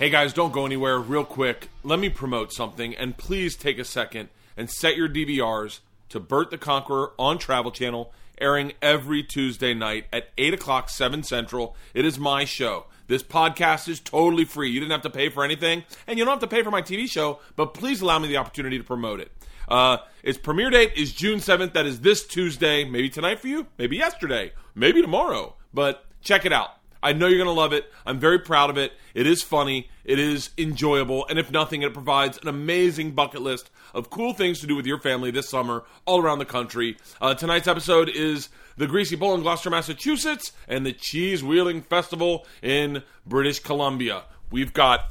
Hey guys, don't go anywhere. Real quick, let me promote something, and please take a second and set your DVRs to Bert the Conqueror on Travel Channel, airing every Tuesday night at 8 o'clock, 7 Central. It is my show. This podcast is totally free. You didn't have to pay for anything, and you don't have to pay for my TV show, but please allow me the opportunity to promote it. Uh, its premiere date is June 7th. That is this Tuesday. Maybe tonight for you, maybe yesterday, maybe tomorrow. But check it out. I know you're going to love it. I'm very proud of it. It is funny. It is enjoyable. And if nothing, it provides an amazing bucket list of cool things to do with your family this summer all around the country. Uh, tonight's episode is the Greasy Bowl in Gloucester, Massachusetts, and the Cheese Wheeling Festival in British Columbia. We've got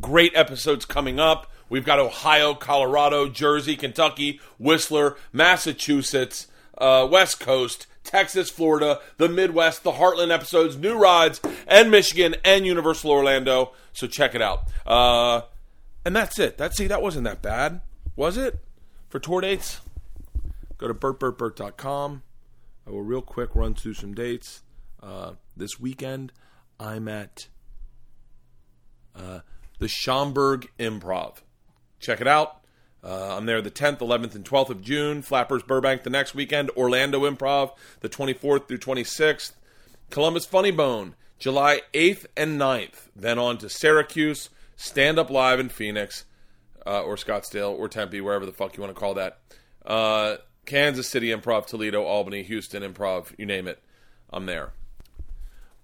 great episodes coming up. We've got Ohio, Colorado, Jersey, Kentucky, Whistler, Massachusetts, uh, West Coast, Texas, Florida, the Midwest, the Heartland episodes, new rides, and Michigan, and Universal Orlando. So check it out. Uh, and that's it. That's see, that wasn't that bad, was it? For tour dates, go to bertbertbert.com. I will real quick run through some dates. Uh, this weekend, I'm at the Schaumburg Improv. Check it out. Uh, I'm there the 10th, 11th, and 12th of June. Flappers Burbank the next weekend. Orlando Improv the 24th through 26th. Columbus Funny Bone July 8th and 9th. Then on to Syracuse. Stand Up Live in Phoenix uh, or Scottsdale or Tempe, wherever the fuck you want to call that. Uh, Kansas City Improv, Toledo, Albany, Houston Improv, you name it. I'm there.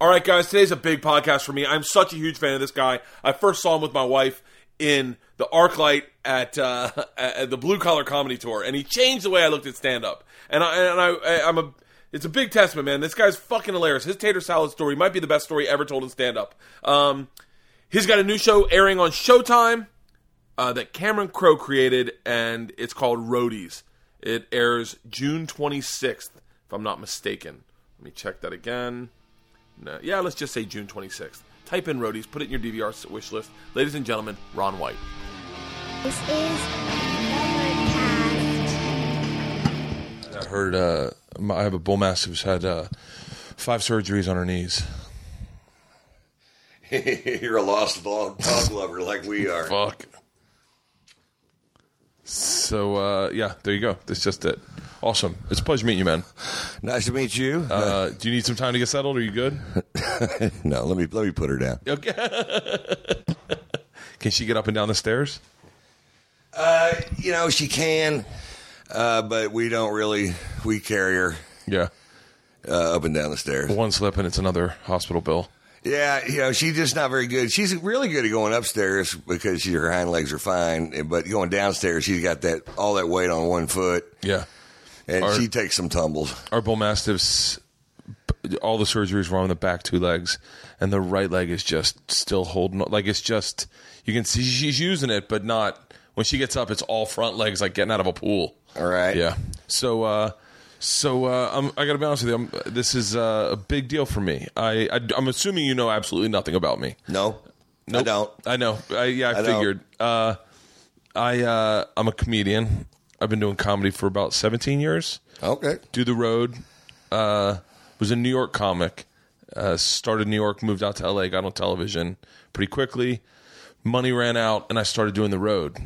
All right, guys, today's a big podcast for me. I'm such a huge fan of this guy. I first saw him with my wife in the ArcLight at, uh, at the Blue Collar Comedy Tour, and he changed the way I looked at stand up. And I and I I'm a it's a big testament, man. This guy's fucking hilarious. His tater salad story might be the best story ever told in stand up. Um, he's got a new show airing on Showtime uh, that Cameron Crowe created, and it's called Roadies. It airs June 26th, if I'm not mistaken. Let me check that again. No, yeah, let's just say June 26th. Type in Roadies, put it in your DVR wish list. Ladies and gentlemen, Ron White. This is Overcast. I heard uh, I have a bull mastiff who's had uh, five surgeries on her knees. You're a lost dog, dog lover like we are. Fuck. So uh, yeah, there you go. That's just it. Awesome. It's a pleasure meeting you, man. Nice to meet you. Uh, do you need some time to get settled? Are you good? no, let me let me put her down. Okay. Can she get up and down the stairs? Uh, you know she can, uh, but we don't really. We carry her Yeah. uh, up and down the stairs. One slip and it's another hospital bill. Yeah, you know she's just not very good. She's really good at going upstairs because she, her hind legs are fine, but going downstairs she's got that all that weight on one foot, Yeah. and Are- she takes some tumbles. Our bull mastiffs, all the surgeries were on the back two legs, and the right leg is just still holding. Like it's just you can see she's using it, but not when she gets up. It's all front legs, like getting out of a pool. All right. Yeah. So, uh, so uh, I'm, I got to be honest with you. I'm, this is uh, a big deal for me. I, I, I'm assuming you know absolutely nothing about me. No, I Nope. don't. I know. I, yeah, I, I figured. Uh, I uh, I'm a comedian. I've been doing comedy for about 17 years. Okay. Do the road. Uh, was a New York comic. Uh, started New York, moved out to LA, got on television pretty quickly. Money ran out, and I started doing the road.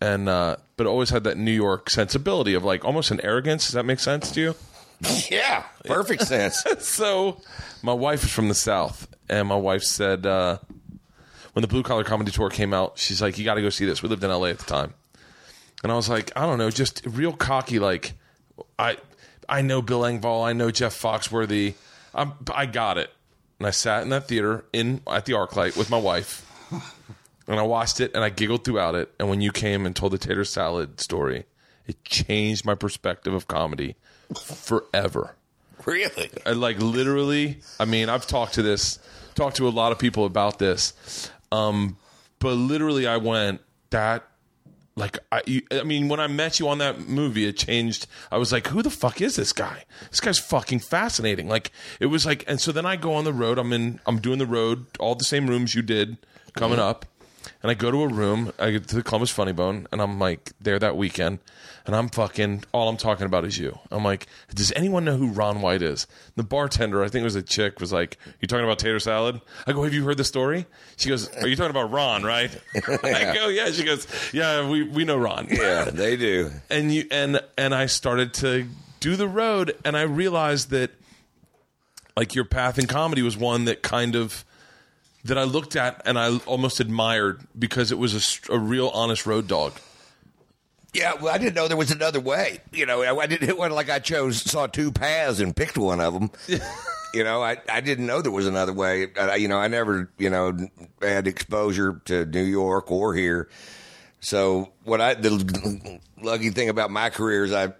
And uh, but always had that New York sensibility of like almost an arrogance. Does that make sense to you? Yeah, perfect sense. so my wife is from the south and my wife said uh, when the blue collar comedy tour came out she's like you got to go see this we lived in la at the time and i was like i don't know just real cocky like i i know bill engvall i know jeff foxworthy I'm, i got it and i sat in that theater in at the arclight with my wife and i watched it and i giggled throughout it and when you came and told the tater salad story it changed my perspective of comedy forever really? I like literally. I mean, I've talked to this, talked to a lot of people about this, um, but literally, I went that. Like I, you, I mean, when I met you on that movie, it changed. I was like, "Who the fuck is this guy? This guy's fucking fascinating." Like it was like, and so then I go on the road. I'm in, I'm doing the road, all the same rooms you did, coming mm-hmm. up, and I go to a room. I get to the Columbus Funny Bone, and I'm like there that weekend, and I'm fucking all I'm talking about is you. I'm like, does anyone know who Ron White is? The bartender, I think it was a chick, was like, "You talking about tater salad?" I go, "Have you heard the story?" She goes, "Are you talking about Ron, right?" I go, "Yeah." She goes, "Yeah, we we know Ron." Yeah, they do. and you and and I started to do the road, and I realized that like your path in comedy was one that kind of that I looked at and I almost admired because it was a, a real honest road dog. Yeah, well, I didn't know there was another way. You know, I, I didn't. It wasn't like I chose saw two paths and picked one of them. you know, I, I didn't know there was another way. I, you know, I never you know had exposure to New York or here. So what I the lucky thing about my career is I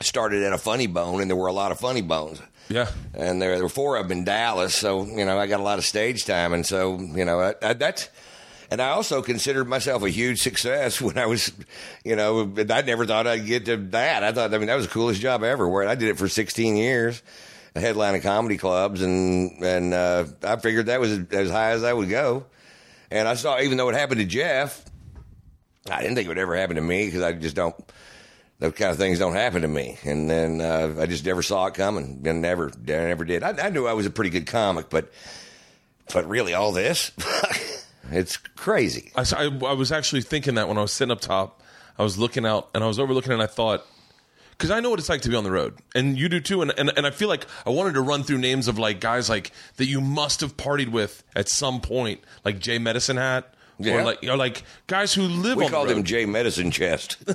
started at a funny bone, and there were a lot of funny bones. Yeah. and there, there were four of them in Dallas. So you know, I got a lot of stage time, and so you know, I, I, that's. And I also considered myself a huge success when I was, you know, I never thought I'd get to that. I thought, I mean, that was the coolest job ever. Where I did it for 16 years, of comedy clubs, and and uh, I figured that was as high as I would go. And I saw, even though it happened to Jeff, I didn't think it would ever happen to me because I just don't. Those kind of things don't happen to me, and then uh, I just never saw it coming, and never, I never did. I, I knew I was a pretty good comic, but, but really, all this, it's crazy. I, I, I was actually thinking that when I was sitting up top, I was looking out and I was overlooking and I thought, because I know what it's like to be on the road, and you do too. And, and and I feel like I wanted to run through names of like guys like that you must have partied with at some point, like Jay Medicine Hat, Yeah. or like or like guys who live We on called the road. him Jay Medicine Chest.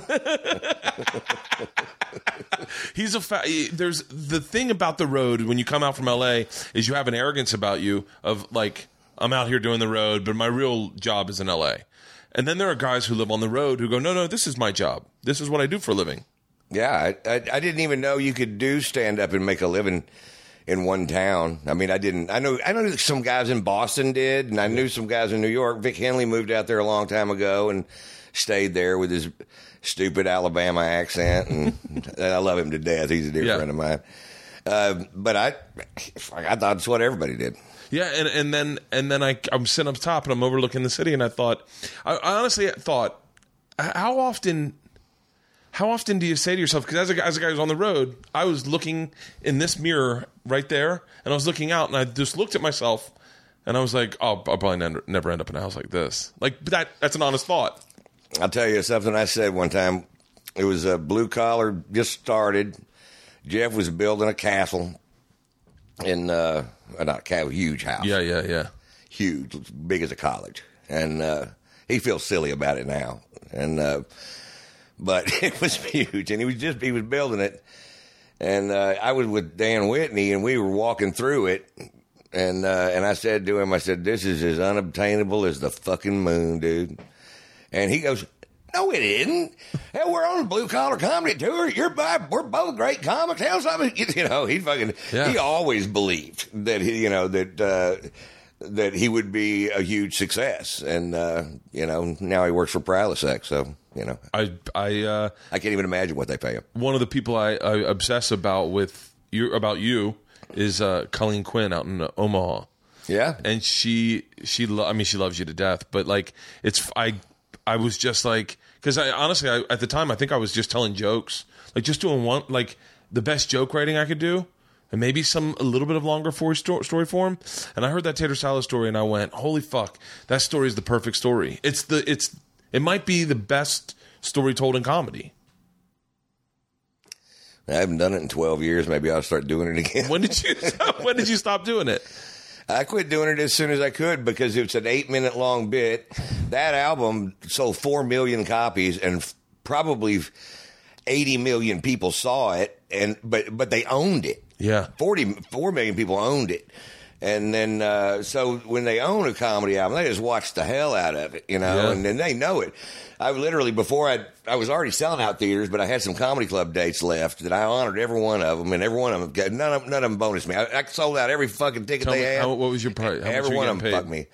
He's a fa- eh, there's the thing about the road when you come out from LA is you have an arrogance about you of like I'm out here doing the road, but my real job is in LA. And then there are guys who live on the road who go, no, no, this is my job. This is what I do for a living. Yeah, I, I, I didn't even know you could do stand up and make a living in one town. I mean, I didn't. I know. I know some guys in Boston did, and I knew some guys in New York. Vic Henley moved out there a long time ago and stayed there with his stupid Alabama accent, and, and I love him to death. He's a dear Yeah. friend of mine. Uh, but I, I thought it's what everybody did. Yeah, and, and then and then I I'm sitting up top and I'm overlooking the city and I thought I, I honestly thought how often how often do you say to yourself because as a, as a guy who's on the road I was looking in this mirror right there and I was looking out and I just looked at myself and I was like oh I'll probably never, never end up in a house like this like that that's an honest thought I'll tell you something I said one time. It was a blue collar, just started. Jeff was building a castle in, uh, uh, not a castle, huge house. yeah yeah yeah Huge, big as a college. And, uh, he feels silly about it now. And, uh, but it was huge and he was just, he was building it. And, uh, I was with Dan Whitney and we were walking through it. And, uh, and I said to him, I said, this is as unobtainable as the fucking moon, dude. And he goes, "No, it isn't. Hell, we're on a blue collar comedy tour. You're by, we're both great comics. Hell, something, you know." He fucking Yeah. he always believed that he, you know, that uh, that he would be a huge success, and uh, you know, now he works for Prilosec, so you know, I I uh, I can't even imagine what they pay him. one of the people I, I obsess about with you about you is uh, Colleen Quinn out in Omaha. Yeah, and she she lo- I mean she loves you to death, but like it's I I was just like because I honestly I, at the time I think I was just telling jokes like just doing one like the best joke writing I could do and maybe some a little bit of longer story form and I heard that tater salad story and I went holy fuck that story is the perfect story it's the it's it might be the best story told in comedy I haven't done it in twelve years. Maybe I'll start doing it again. when did you when did you stop doing it I quit doing it as soon as I could because it's an eight minute long bit. That album sold four million copies and f- probably 80 million people saw it and but but they owned it. Yeah. 40 4 million people owned it. And then uh, so when they own a comedy album, they just watch the hell out of it, you know, Yeah. and then they know it. I literally before I I was already selling out theaters, but I had some comedy club dates left that I honored every one of them, and every one of them got none of none of them bonus me. I, I sold out every fucking ticket Tell they me, had. how, what was your price how every one of them paid? fucked me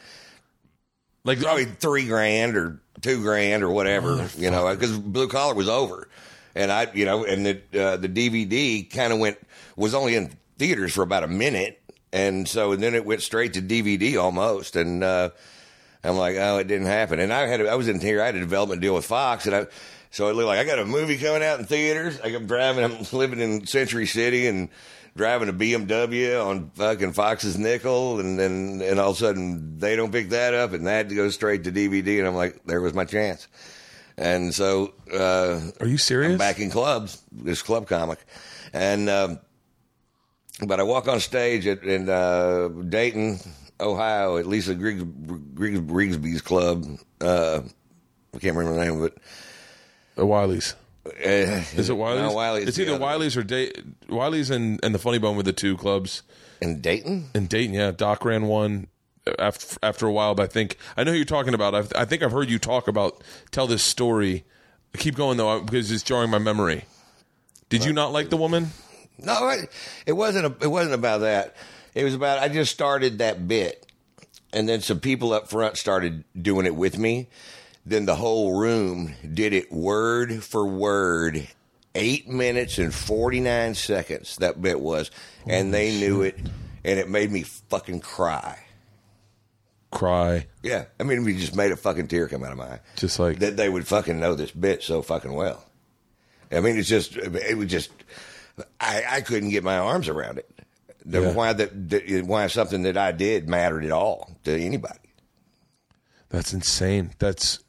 like probably three grand or two grand or whatever, you know, because blue collar was over, and I, you know, and the uh, the DVD kind of went was only in theaters for about a minute, and so and then it went straight to DVD almost, and uh, I'm like, oh, it didn't happen. And I had, I was in here. I had a development deal with Fox, and I, so it looked like I got a movie coming out in theaters. Like I'm driving, I'm living in Century City and driving a BMW on fucking Fox's nickel, and then and all of a sudden they don't pick that up, and that goes straight to DVD, and I'm like, there was my chance. And so, uh, Are you serious? I'm back in clubs, this club comic, and um, but I walk on stage at in uh, Dayton, Ohio, at Lisa Griggs, Griggs, Grigsby's club. Uh, I can't remember the name of it. Uh, Wiley's. Uh, Is it Wiley's? No, Wiley's. It's either. Wiley's or da- Wiley's and, and the Funny Bone were the two clubs in Dayton. in Dayton. Yeah, Doc ran one after after a while, but I think I know who you're talking about. I've, I think I've heard you talk about tell this story. Keep going though, because it's jarring my memory. Did you not like the woman? No, it, wasn't. A, it wasn't about that. It was about I just started that bit, and then some people up front started doing it with me. Then the whole room did it word for word, eight minutes and forty nine seconds. That bit was, and they knew it, and it made me fucking cry. Cry, Yeah, I mean, we just made a fucking tear come out of my eye. just like that they would fucking know this bit so fucking well. I mean, it's just it was just I, I couldn't get my arms around it. The, Yeah. Why that, that why something that I did mattered at all to anybody. That's insane. That's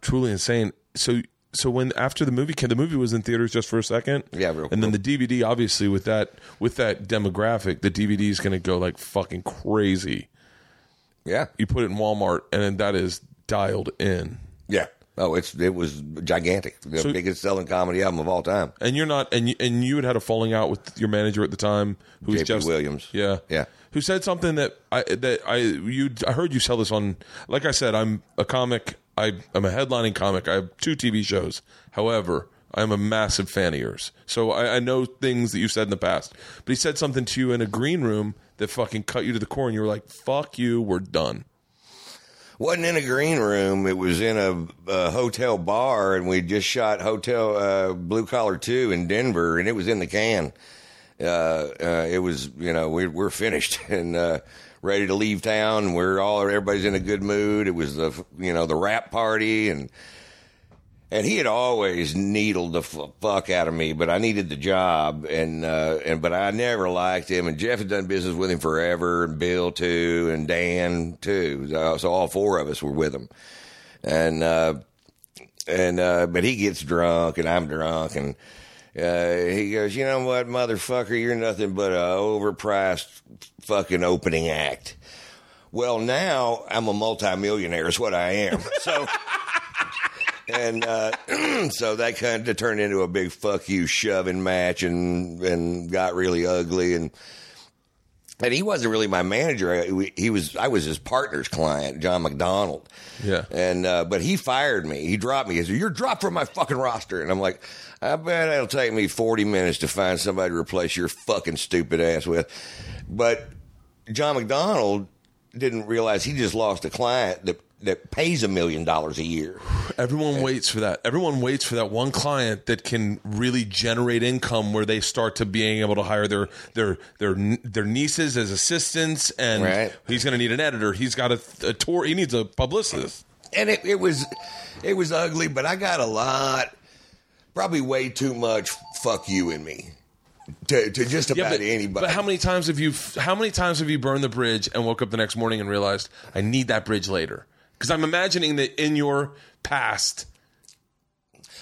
truly insane. So so when after the movie came, the movie was in theaters just for a second. Yeah, real and then the DVD, obviously, with that with that demographic, the DVD is going to go like fucking crazy. Yeah, You put it in Walmart, and then that is dialed in. yeah. Oh, it's it was gigantic. The So- biggest selling comedy album of all time. And you're not, and you, and you had had a falling out with your manager at the time, who was just Williams. yeah, Yeah. who said something that I that I you I heard you sell this on. Like I said, I'm a comic. I I'm a headlining comic. I have two TV shows. However, I'm a massive fan of yours, so I, I know things that you said in the past. But he said something to you in a green room that fucking cut you to the core, and you were like, "Fuck you, we're done." Wasn't in a green room. It was in a, a hotel bar, and we just shot Hotel uh, Blue Collar Two in Denver, and it was in the can. Uh, uh, it was, you know, we're, we're finished and uh, ready to leave town. We're all everybody's in a good mood. It was the, you know, the rap party, and and he had always needled the f- fuck out of me, but I needed the job, and uh, and but I never liked him. And Jeff had done business with him forever, and Bill too, and Dan too. So, all four of us were with him, and uh, and uh, but he gets drunk, and I'm drunk, and uh, he goes, you know what, motherfucker, you're nothing but a overpriced fucking opening act. Well, now I'm a multimillionaire, is what I am. So and uh, so that kind of turned into a big fuck you shoving match and and got really ugly. And and he wasn't really my manager. I- he was I was his partner's client John McDonald. Yeah. and uh, but he fired me. He dropped me. He said you're dropped from my fucking roster. And I'm like I bet it'll take me 40 minutes to find somebody to replace your fucking stupid ass with. But John McDonald didn't realize he just lost a client that that pays a million dollars a year Everyone waits for that. Everyone waits for that one client that can really generate income where they start to being able to hire their their their their nieces as assistants, and Right. he's going to need an editor. He's got a, a tour. He needs a publicist. and it, it was it was ugly, but I got a lot, probably way too much fuck you in me to, to just about but, anybody. but how many times have you how many times have you burned the bridge and woke up the next morning and realized I need that bridge later? Because I'm imagining that in your past,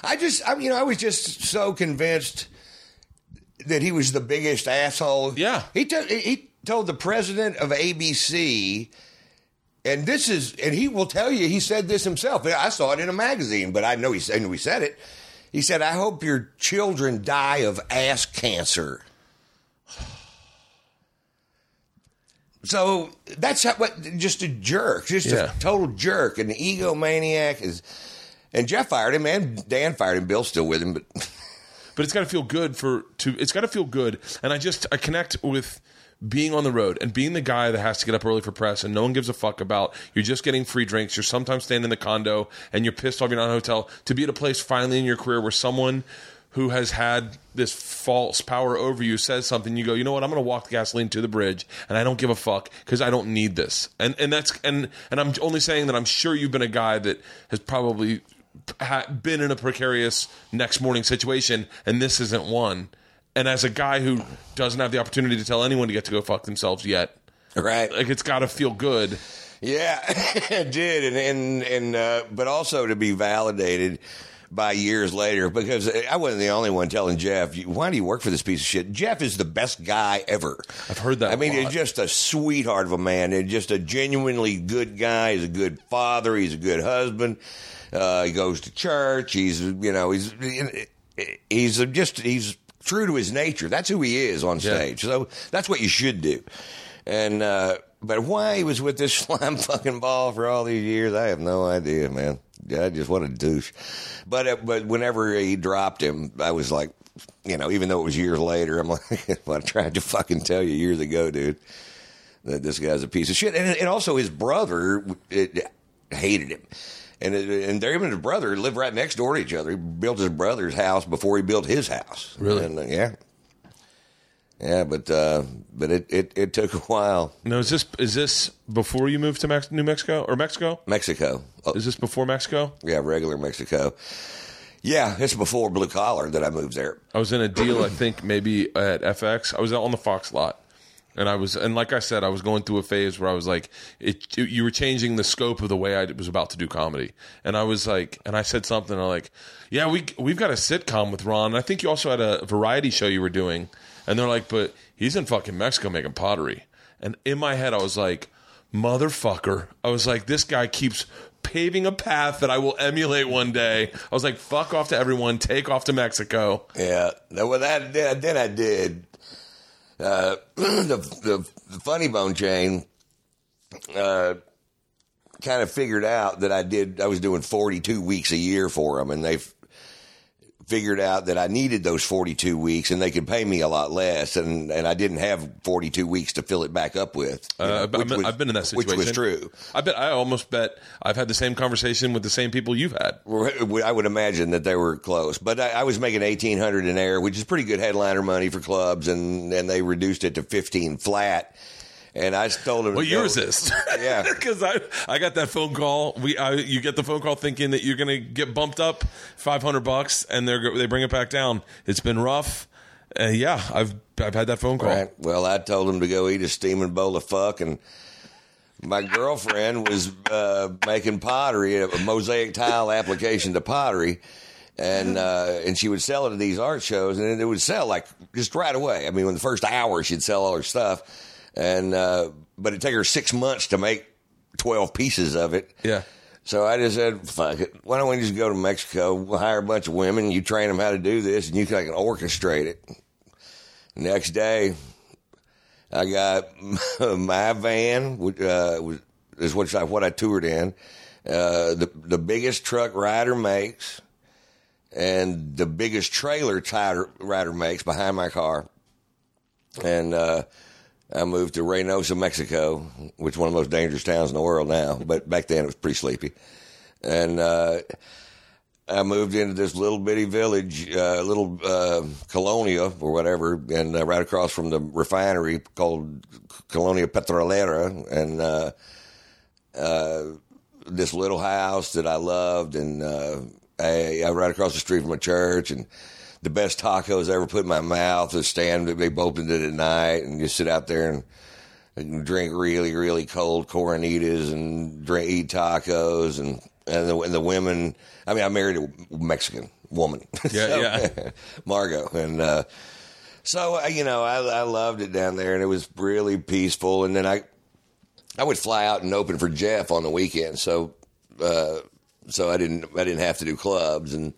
I just, I, you know, I was just so convinced that he was the biggest asshole. Yeah. he told he told the president of ABC. And this is, and he will tell you, he said this himself. I saw it in a magazine, but I know he said, I know he said it. He said, "I hope your children die of ass cancer." So that's how, what just a jerk, just Yeah. a total jerk, and an egomaniac is. And Jeff fired him, and Dan fired him. Bill's still with him, but but it's got to feel good for to it's got to feel good and i just i connect with being on the road and being the guy that has to get up early for press and no one gives a fuck about you're just getting free drinks you're sometimes staying in the condo and you're pissed off you're not in a hotel to be at a place finally in your career where someone who has had this false power over you says something, you go, you know what? I'm going to walk the gasoline to the bridge, and I don't give a fuck because I don't need this. And and that's and and I'm only saying that I'm sure you've been a guy that has probably ha- been in a precarious next morning situation, and this isn't one. And as a guy who doesn't have the opportunity to tell anyone to get to go fuck themselves yet, Right. like it's got to feel good. Yeah, it did, and and and uh, but also to be validated by years later because I wasn't the only one telling Jeff, "Why do you work for this piece of shit?" Jeff is the best guy ever. I've heard that I mean, he's just a sweetheart of a man, and just a genuinely good guy. He's a good father. He's a good husband. Uh, he goes to church. He's you know he's he's just he's true to his nature. That's who he is on Yeah. stage. So that's what you should do. And uh, but why he was with this slime fucking ball for all these years, I have no idea, man. I just what a douche. But uh, but whenever he dropped him, I was like, you know, even though it was years later, I'm like, well, I tried to fucking tell you years ago, dude, that this guy's a piece of shit. And, and also his brother it, hated him. And it, and Damon and his brother lived right next door to each other. He built his brother's house before he built his house. Really? And, uh, yeah. Yeah, but uh, but it, it, it took a while. No, is this is this before you moved to Mex- New Mexico or Mexico? Mexico. Oh, Is this before Mexico? yeah, regular Mexico. Yeah, it's before blue collar that I moved there. I was in a deal, I think maybe at FX. I was out on the Fox lot, and I was, and like I said, I was going through a phase where I was like, it, you were changing the scope of the way I was about to do comedy, and I was like, and I said something, I'm like, yeah, we we've got a sitcom with Ron. I think you also had a variety show you were doing, and they're like, but he's in fucking Mexico making pottery, and in my head, I was like, motherfucker, I was like, this guy keeps. Paving a path that I will emulate one day. I was like, "Fuck off to everyone, take off to Mexico." Yeah, well, that then, I did. Uh, the, the the funny bone chain uh, kind of figured out that I did. I was doing forty two weeks a year for them, and they figured out that I needed those forty two weeks, and they could pay me a lot less, and and I didn't have forty two weeks to fill it back up with. Uh, know, I've, been, was- I've been in that situation. which was true. I bet. I almost bet I've had the same conversation with the same people you've had. I would imagine that they were close, but I, I was making eighteen hundred an air, which is pretty good headliner money for clubs, and and they reduced it to fifteen flat. And I told What to year go- is this? Yeah. because I I got that phone call. We I, you get the phone call thinking that you're going to get bumped up five hundred bucks, and they they bring it back down. It's been rough. Uh, yeah, I've I've had that phone call. Right. Well, I told him to go eat a steaming bowl of fuck, and my girlfriend was uh, making pottery, a mosaic tile application to pottery, and uh, and she would sell it at these art shows, and it would sell like just right away. I mean, in the first hour, she'd sell all her stuff, and uh, but it took her six months to make twelve pieces of it. Yeah. So I just said, fuck it. Why don't we just go to Mexico? We'll hire a bunch of women. You train them how to do this, and you can orchestrate it. Next day, I got my van, which uh, was, is what I, what I toured in. Uh, the the biggest truck Ryder makes, and the biggest trailer Ryder makes behind my car. And uh, I moved to Reynosa, Mexico, which is one of the most dangerous towns in the world now. But back then it was pretty sleepy. And uh, I moved into this little bitty village, uh, little uh, colonia or whatever, and uh, right across from the refinery called Colonia Petrolera, and uh, uh, this little house that I loved, and uh, I, I right across the street from a church, and the best tacos I ever put in my mouth is stand. They opened it at night, and just sit out there and and drink really, really cold coronitas and drink, eat tacos and and the, and the women. I mean, I married a Mexican woman. Yeah, yeah. Margo, and uh, so uh, you know, I, I loved it down there, and it was really peaceful. And then I I would fly out and open for Jeff on the weekend, so uh, so I didn't I didn't have to do clubs, and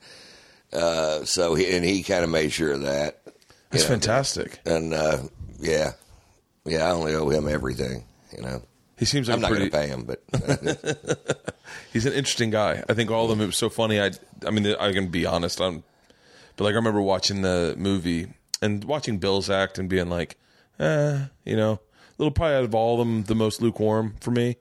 uh, so he and he kind of made sure of that. That's know. fantastic. And uh, yeah, yeah, I only owe him everything. You know, He seems like I'm not pretty. going to pay him, but He's an interesting guy. I think all of them. It was so funny. I, I mean, I can be honest. I'm, but like I remember watching the movie and watching Bill's act and being like, eh, you know, a little probably out of all of them, the most lukewarm for me.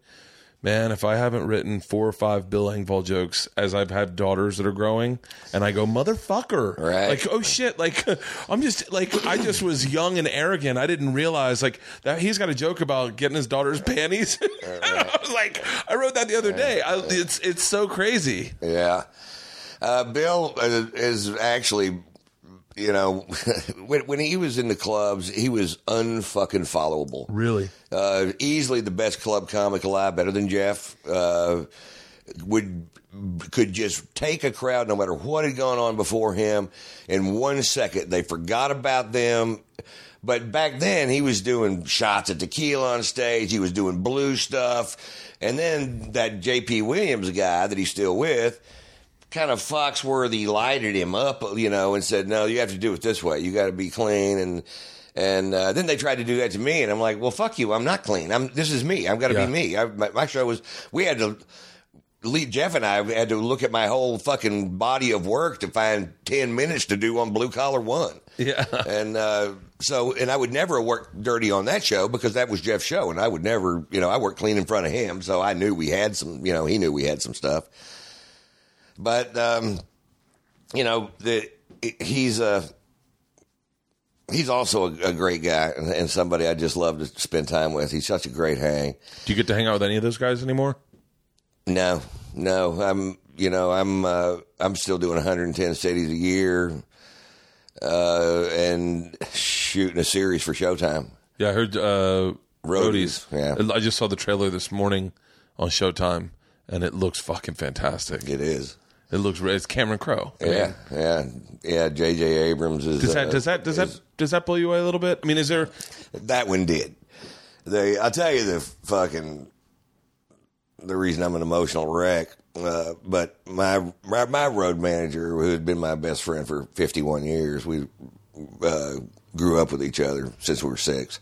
Man, if I haven't written four or five Bill Engvall jokes as I've had daughters that are growing, and I go motherfucker, Right. Like oh shit, like I'm just like I just was young and arrogant. I didn't realize like that he's got a joke about getting his daughter's panties. I was like, I wrote that the other day. I, it's it's so crazy. Yeah. Uh, Bill uh, is actually, you know, when, when he was in the clubs, he was unfucking followable. Really? Uh, easily the best club comic alive, better than Jeff. Uh, would could just take a crowd no matter what had gone on before him in one second. They forgot about them. But back then, he was doing shots of tequila on stage. He was doing blue stuff. And then that J.P. Williams guy that he's still with, kind of Foxworthy lighted him up, you know, and said, "No, you have to do it this way. You got to be clean." And and uh, then they tried to do that to me, and I'm like, "Well, fuck you. I'm not clean. I'm this is me. I've got to Yeah. be me." I, my, my show was we had to. Lee, Jeff and I had to look at my whole fucking body of work to find ten minutes to do on Blue Collar One. Yeah. And uh, so, and I would never work dirty on that show because that was Jeff's show, and I would never, you know, I worked clean in front of him, so I knew we had some, you know, he knew we had some stuff. But um, you know, the he's a he's also a, a great guy and, and somebody I just love to spend time with. He's such a great hang. Do you get to hang out with any of those guys anymore? No, no, I'm you know I'm uh, I'm still doing 110 cities a year, uh, and shooting a series for Showtime. Yeah, I heard uh, Roadies, yeah. I just saw the trailer this morning on Showtime, and it looks fucking fantastic. It is. It looks. Like it's Cameron Crowe. I Yeah, mean, yeah, yeah. J.J. Abrams is. Does that uh, does that does is- that does that blow you away a little bit? I mean, is there? that one did. They, I'll tell you the fucking the reason I'm an emotional wreck. Uh, but my, my my road manager, who had been my best friend for 51 years, we uh, grew up with each other since we were six.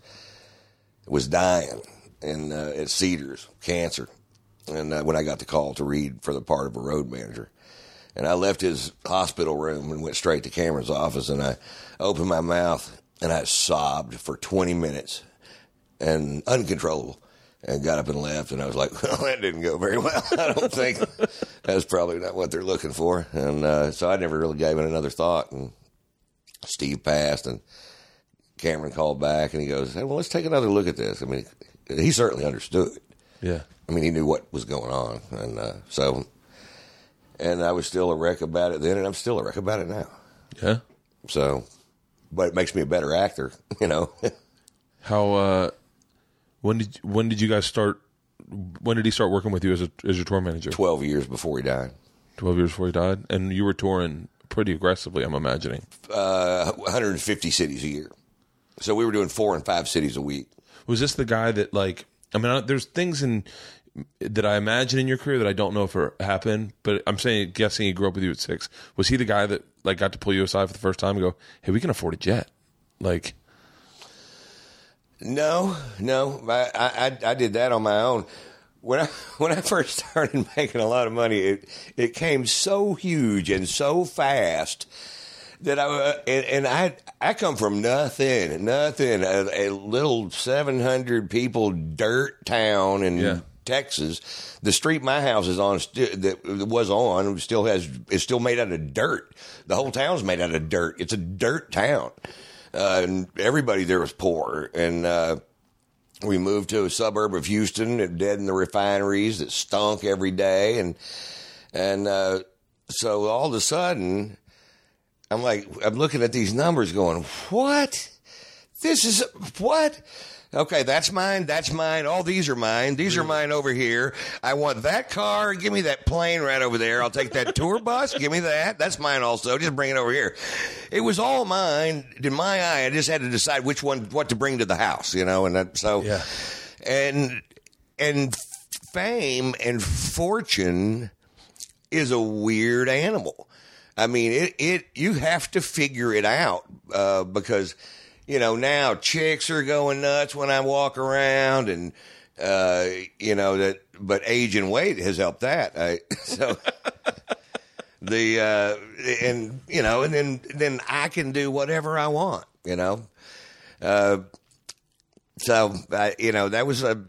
Was dying and uh, at Cedars, cancer. And uh, when I got the call to read for the part of a road manager, and I left his hospital room and went straight to Cameron's office, and I opened my mouth and I sobbed for 20 minutes and uncontrollable. And got up and left, and I was like, "Well, that didn't go very well. I don't think that's probably not what they're looking for." And uh, so I never really gave it another thought. And Steve passed, and Cameron called back, and he goes, "Hey, well, let's take another look at this." I mean, he certainly understood. Yeah. I mean, he knew what was going on, and uh, so, and I was still a wreck about it then, and I'm still a wreck about it now. Yeah. So, but it makes me a better actor, you know. How? uh When did when did you guys start? When did he start working with you as a as your tour manager? Twelve years before he died, Twelve years before he died, and you were touring pretty aggressively. I'm imagining. uh, 150 cities a year. So we were doing four and five cities a week. Was this the guy that like? I mean, I- there's things in that I imagine in your career that I don't know if it happened, but I'm saying, guessing he grew up with you at six. Was he the guy that like got to pull you aside for the first time and go, "Hey, we can afford a jet"? Like, No, no, I, I I did that on my own. When I when I first started making a lot of money, it it came so huge and so fast that I uh, and, and I I come from nothing, nothing, a, a little seven hundred people dirt town in Yeah. Texas. The street my house is on that was on still has is still made out of dirt. The whole town's made out of dirt. It's a dirt town, uh, and everybody there was poor. And uh, we moved to a suburb of Houston, dead in the refineries that stunk every day, and and uh, so all of a sudden, I'm like, I'm looking at these numbers, going, what? This is what? Okay, that's mine. That's mine. All these are mine. These are mine over here. I want that car. Give me that plane right over there. I'll take that tour bus. Give me that. That's mine also. Just bring it over here. It was all mine. In my eye, I just had to decide which one, what to bring to the house, you know, and that, so, Yeah. and, and fame and fortune is a weird animal. I mean, it, it you have to figure it out uh, because you know now chicks are going nuts when I walk around, and uh, you know that. But age and weight has helped that. I, so the uh, and you know, and then then I can do whatever I want. You know, uh, so I, you know that was a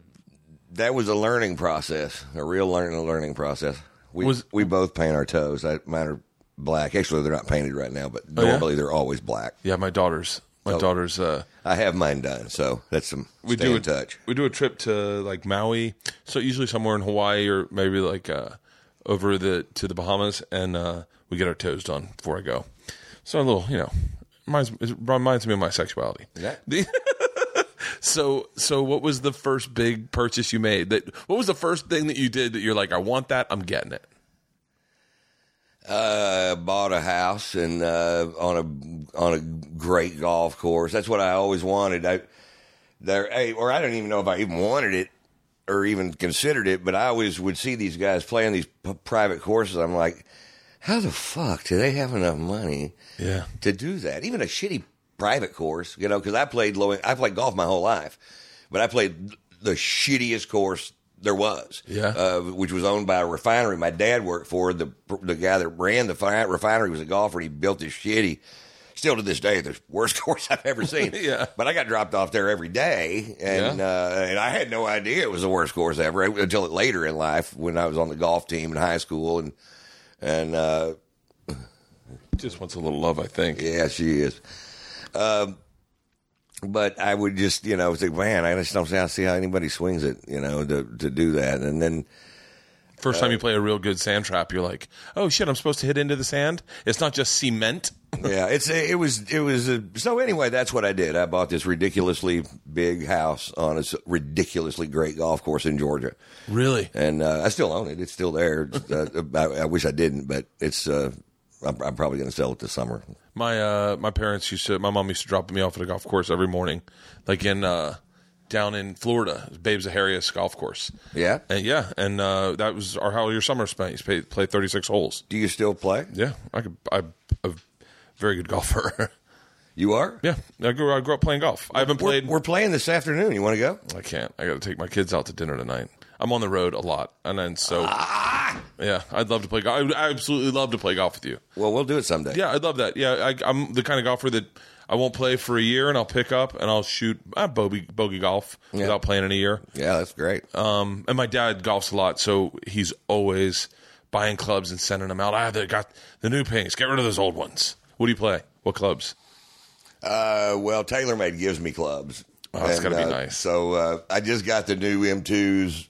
that was a learning process, a real learning learning process. We Was- we both paint our toes. I, mine are black. Actually, they're not painted right now, but Oh, yeah? normally they're always black. Yeah, my daughter's. My Oh. daughter's. Uh, I have mine done, so that's some we stay do in a, touch. We do a trip to like Maui, so usually somewhere in Hawaii or maybe like uh, over the to the Bahamas, and uh, we get our toes done before I go. So a little, you know, reminds it reminds me of my sexuality. Yeah. So so what was the first big purchase you made? That what was the first thing that you did that you're like, I want that, I'm getting it. Uh, bought a house and uh, on a on a great golf course. That's what I always wanted. I there, hey, or I don't even know if I even wanted it or even considered it, but I always would see these guys playing these p- private courses. I'm like, how the fuck do they have enough money Yeah. to do that? Even a shitty private course, you know? Because I played low. I played golf my whole life, but I played the shittiest course there was. Yeah. uh, which was owned by a refinery. My dad worked for the the guy that ran the fi- refinery was a golfer. and He built this shitty. Still to this day, the worst course I've ever seen. Yeah. But I got dropped off there every day, and Yeah. uh, and I had no idea it was the worst course ever until later in life when I was on the golf team in high school, and and uh, Just wants a little love, I think. yeah, she is. Um, but I would just, you know, think, man, I just don't see how, anybody swings it, you know, to to do that. And then, First time you play a real good sand trap, you're like, oh shit, I'm supposed to hit into the sand. It's not just cement. yeah, it's it was it was a, so. Anyway, that's what I did. I bought this ridiculously big house on a ridiculously great golf course in Georgia, Really? and uh, I still own it. It's still there. uh, I, I wish I didn't, but it's. Uh, I'm, I'm probably going to sell it this summer. My uh, my parents used to. My mom used to drop me off at a golf course every morning, like in uh, down in Florida, Babe Zaharias golf course. Yeah. And yeah, and uh, that was our how your summer spent. You play, play 36 holes. Do you still play? Yeah, I could. I'm a very good golfer. You are. yeah, I grew I grew up playing golf. I haven't We're, played. we're playing this afternoon. You want to go? I can't. I got to take my kids out to dinner tonight. I'm on the road a lot, and then so yeah, I'd love to play golf. I absolutely love to play golf with you. Well, we'll do it someday. Yeah, I'd love that. Yeah, I, I'm the kind of golfer that I won't play for a year, and I'll pick up and I'll shoot uh, bogey bogey golf without playing in a year. Yeah, that's great. Um, and my dad golfs a lot, so he's always buying clubs and sending them out. Ah, they got the new pinks. Get rid of those old ones. What do you play? What clubs? Uh, well, TaylorMade gives me clubs. Oh, that's And, gotta be uh, nice. So uh, I just got the new M2s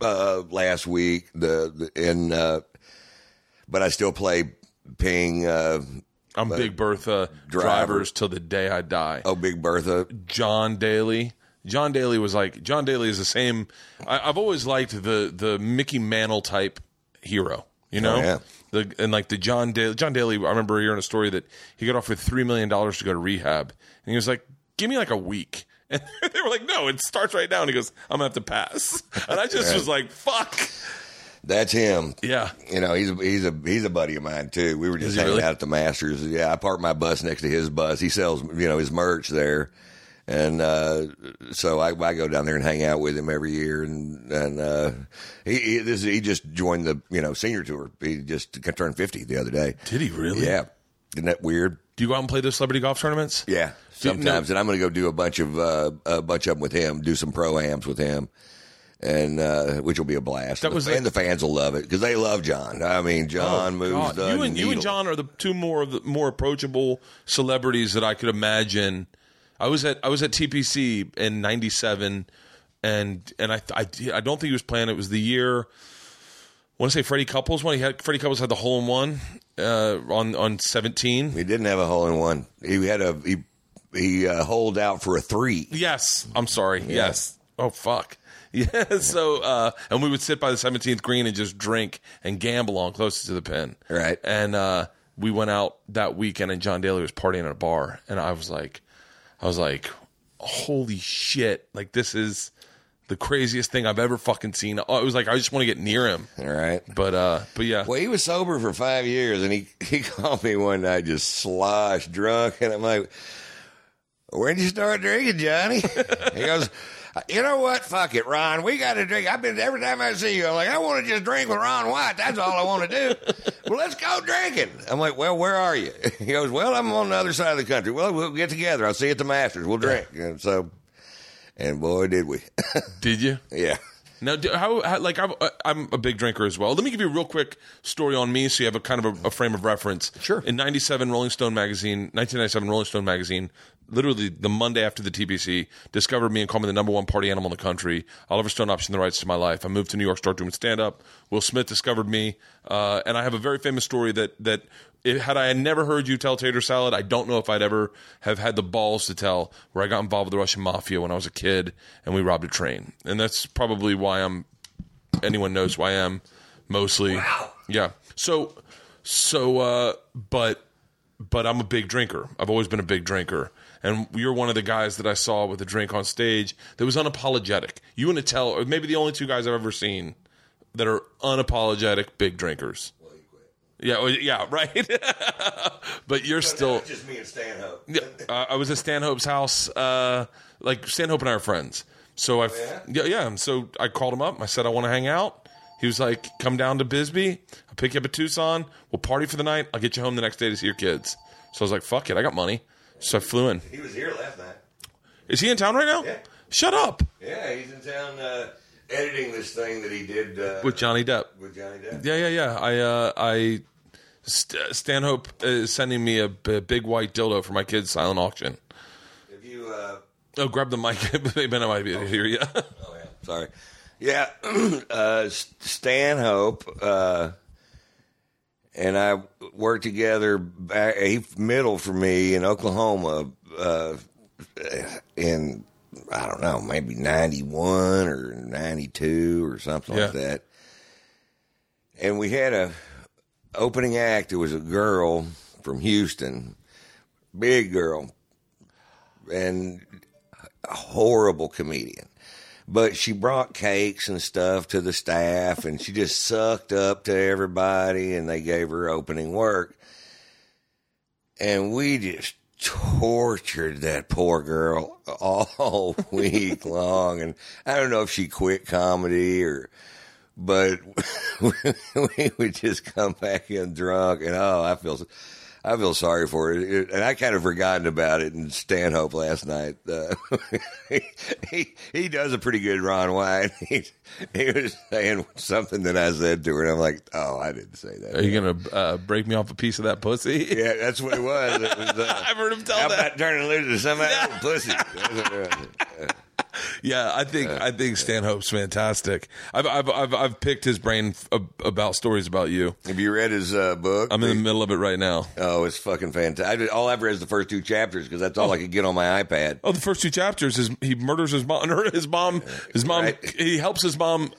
uh, last week. The, the and uh, but I still play Ping. Uh, I'm Big Bertha driver. drivers till the day I die. oh, Big Bertha. John Daly. John Daly was like John Daly is the same. I, I've always liked the the Mickey Mantle type hero. You know, Oh, yeah. the and like the John Daly. John Daly. I remember hearing a story that he got offered three million dollars to go to rehab, and he was like, "Give me like a week." And they were like, "No, it starts right now." And he goes, "I'm gonna have to pass." And I just was like, "Fuck." That's him. Yeah. You know, he's a, he's a he's a buddy of mine too. We were just hanging really? out at the Masters. Yeah, I parked my bus next to his bus. He sells you know his merch there, and uh, so I, I go down there and hang out with him every year. And and uh, he he, this, he just joined the you know senior tour. He just turned fifty the other day. Did he really? Yeah, isn't that weird? Do you go out and play those celebrity golf tournaments? Yeah, sometimes, and I'm going to go do a bunch of uh, a bunch of them with him. Do some pro ams with him. And uh, which will be a blast. That was and like- the fans will love it because they love John. I mean, John moves Oh, God. the you and you and. John are the two more of the more approachable celebrities that I could imagine. I was at I was at TPC in '97, and and I, I I don't think he was playing. It was the year. I want to say Freddie Couples when he had Freddie Couples had the hole in one uh, on on 17. He didn't have a hole in one. He had a he he uh, holed out for a three. Yes, I'm sorry. Yes. Oh fuck. Yeah. So uh, and we would sit by the 17th green and just drink and gamble on closest to the pin. Right. And uh, we went out that weekend and John Daly was partying at a bar and I was like, I was like, holy shit! Like this is the craziest thing I've ever fucking seen. Oh, It was like I just want to get near him. All right. But uh, but yeah. Well, he was sober for five years, and he he called me one night just sloshed drunk, and I'm like, "When'd you start drinking, Johnny?" he goes. You know what? Fuck it, Ron. We got to drink. I've been every time I see you. I'm like, I want to just drink with Ron White. That's all I want to do. well, let's go drinking. I'm like, well, where are you? He goes, well, I'm on the other side of the country. Well, we'll get together. I'll see you at the Masters. We'll drink. And so, and boy, did we! Did you? yeah. Now, how, how like I'm, uh, I'm a big drinker as well. Let me give you a real quick story on me, so you have a kind of a, a frame of reference. Sure. In '97, Rolling Stone magazine, 1997, Rolling Stone magazine, literally the Monday after the TPC, discovered me and called me the number one party animal in the country. Oliver Stone optioned the rights to my life. I moved to New York, started doing stand up. Will Smith discovered me, uh, and I have a very famous story that that. It, had I never heard you tell Tater Salad, I don't know if I'd ever have had the balls to tell where I got involved with the Russian mafia when I was a kid and we robbed a train. And that's probably why I'm anyone knows who I am mostly. Yeah. So so uh but but I'm a big drinker. I've always been a big drinker. And you're one of the guys that I saw with a drink on stage that was unapologetic. You and Attell are maybe the only two guys I've ever seen that are unapologetic big drinkers. Yeah, well, yeah, right. but you're still. just me and Stanhope. Yeah, uh, I was at Stanhope's house. Uh, like Stanhope and I are friends. So I, yeah? yeah, yeah. So I called him up. I said I want to hang out. He was like, "Come down to Bisbee. I'll pick you up at Tucson. We'll party for the night. I'll get you home the next day to see your kids." So I was like, "Fuck it, I got money." So I flew in. He was here last night. Is he in town right now? Yeah. Shut up Yeah, he's in town uh, editing this thing that he did uh, with Johnny Depp. with Johnny Depp. Yeah, yeah, yeah. I, uh, I, St- Stanhope is sending me a, b- big white dildo for my kids' silent auction. If you, uh, Oh, grab the mic. I might be able to hear you. oh yeah, sorry. Yeah, uh, Stanhope uh, and I worked together. Back, he middle for me in Oklahoma uh, in I don't know, maybe ninety one or ninety two or something like that. And we had a opening act. It was a girl from Houston, big girl, and a horrible comedian. But she brought cakes and stuff to the staff, and she just sucked up to everybody, and they gave her opening work. And we just tortured that poor girl all week long. And I don't know if she quit comedy or, but we would just come back in drunk, and oh, I feel. I feel sorry for it. It- and I kind of forgotten about it in Stanhope last night. Uh, he he does a pretty good Ron White. He, he was saying something that I said to her, and I'm like, oh, I didn't say that. Are you gonna uh, break me off a piece of that pussy? yeah, that's what it was. It was uh, I've heard him tell how that. about turning loose to some other pussy? That's what it was. Yeah, I think I think Stanhope's fantastic. I've I've I've, I've picked his brain ab- about stories about you. Have you read his uh, book? I'm in the middle of it right now. oh, it's fucking fantastic. All I've read is the first two chapters because that's all I could get on my iPad. Oh, the first two chapters is he murders his mom. His mom. His mom. Right. He helps his mom.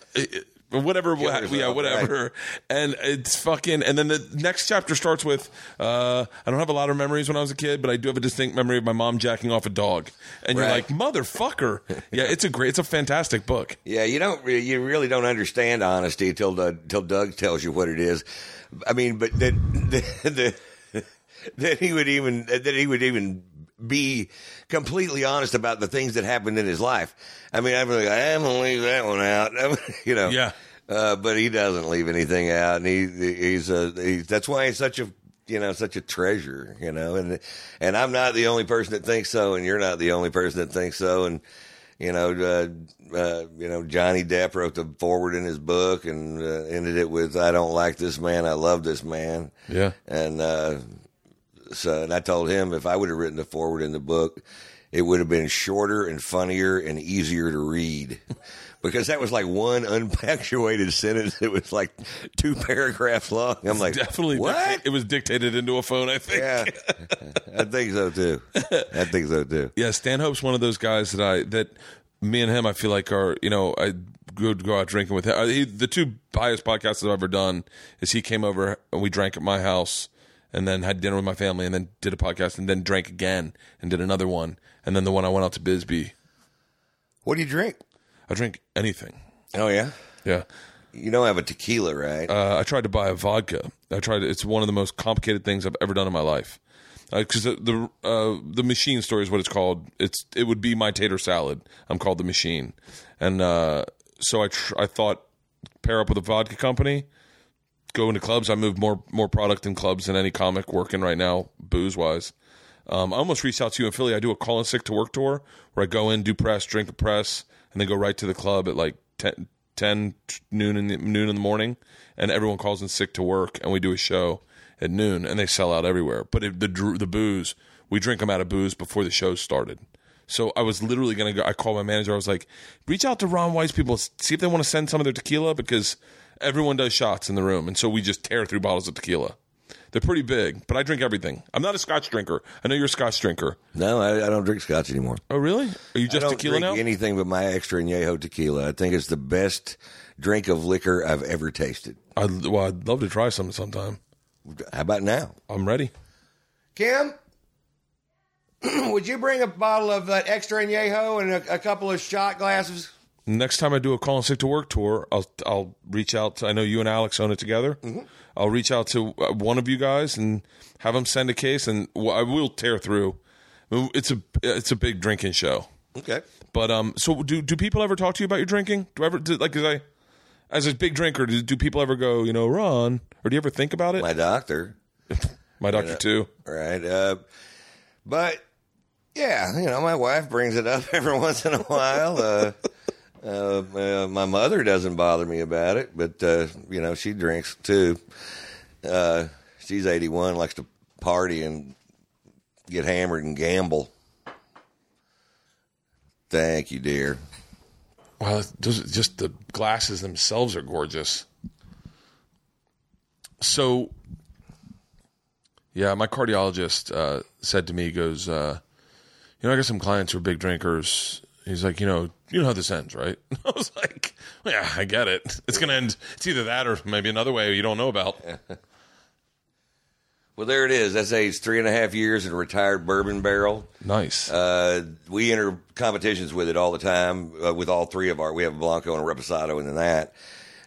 Whatever, herself, yeah, whatever, and it's fucking. And then the next chapter starts with, uh, "I don't have a lot of memories when I was a kid, but I do have a distinct memory of my mom jacking off a dog." And you're like, "Motherfucker!" yeah, it's a great, it's a fantastic book. Yeah, you don't. You really don't understand honesty till Doug tells you what it is. I mean, but that that, that, that he would even that he would even be completely honest about the things that happened in his life. I mean, I'm like, I'm gonna leave that one out. you know. Yeah. Uh, but he doesn't leave anything out, and he he's a he, that's why he's such a you know such a treasure, you know, and and I'm not the only person that thinks so, and you're not the only person that thinks so, and you know, uh, uh, you know, Johnny Depp wrote the forward in his book and uh, ended it with "I don't like this man, I love this man," Yeah. and uh, so and I told him if I would have written the forward in the book, it would have been shorter and funnier and easier to read. Because that was like one unpunctuated sentence. It was like two paragraphs long. I'm like, Definitely, what? It was dictated into a phone, I think. Yeah, I think so too. I think so too. Yeah, Stanhope's one of those guys that I that me and him I feel like are you know I go go out drinking with him. Uh, He, the two highest podcasts I've ever done is he came over and we drank at my house and then had dinner with my family and then did a podcast and then drank again and did another one and then the one I went out to Bisbee. What do you drink? I drink anything. Oh yeah, Yeah. you don't have a tequila, right? Uh, I tried to buy a vodka. I tried. It's one of the most complicated things I've ever done in my life. Because the the, uh, the machine story is what it's called. It's it would be my tater salad. I'm called the machine, and uh, so I tr- I thought pair up with a vodka company, go into clubs. I move more more product in clubs than any comic working right now, booze wise. Um, I almost reached out to you in Philly. I do a call and sick to work tour where I go in, do press, drink the press, and then go right to the club at like 10, 10 noon in the, noon in the morning, and everyone calls in sick to work, and we do a show at noon, and they sell out everywhere. But the the booze, we drink them out of booze before the show started. So I was literally gonna go. I called my manager. I was like, reach out to Ron White's people, see if they want to send some of their tequila because everyone does shots in the room, and so we just tear through bottles of tequila. They're pretty big, but I drink everything. I'm not a Scotch drinker. I know you're a Scotch drinker. No, I, I don't drink scotch anymore. Oh, really? Are you just I don't tequila drink now? anything but my extra añejo tequila. I think it's the best drink of liquor I've ever tasted. I, well, I'd love to try some sometime. How about now? I'm ready. Kim, would you bring a bottle of that extra añejo and a, a couple of shot glasses? Next time I do a call and sick to work tour, I'll I'll reach out. To, I know you and Alex own it together. I'll reach out to uh, one of you guys and have them send a case, and I will tear through. It's a it's a big drinking show. Okay. But um, so do do people ever talk to you about your drinking? Do ever do, like as I as a big drinker, do, do people ever go, you know, Ron, or do you ever think about it? My doctor. My doctor too. Right. Uh, but yeah, you know, my wife brings it up every once in a while. Uh, uh, uh, my mother doesn't bother me about it, but uh, you know, she drinks too. Uh, she's eighty-one, likes to party and get hammered and gamble. Thank you, dear. Well, just the glasses themselves are gorgeous. So, yeah, my cardiologist uh, said to me, goes, you know, I got some clients who are big drinkers. He's like, you know, you know how this ends, right? I was like, yeah, I get it. It's going to end. It's either that or maybe another way you don't know about. Well, there it is. That's age three and a half years in a retired bourbon barrel. Nice. Uh, we enter competitions with it all the time. Uh, with all three of our, we have a Blanco and a Reposado, and then that,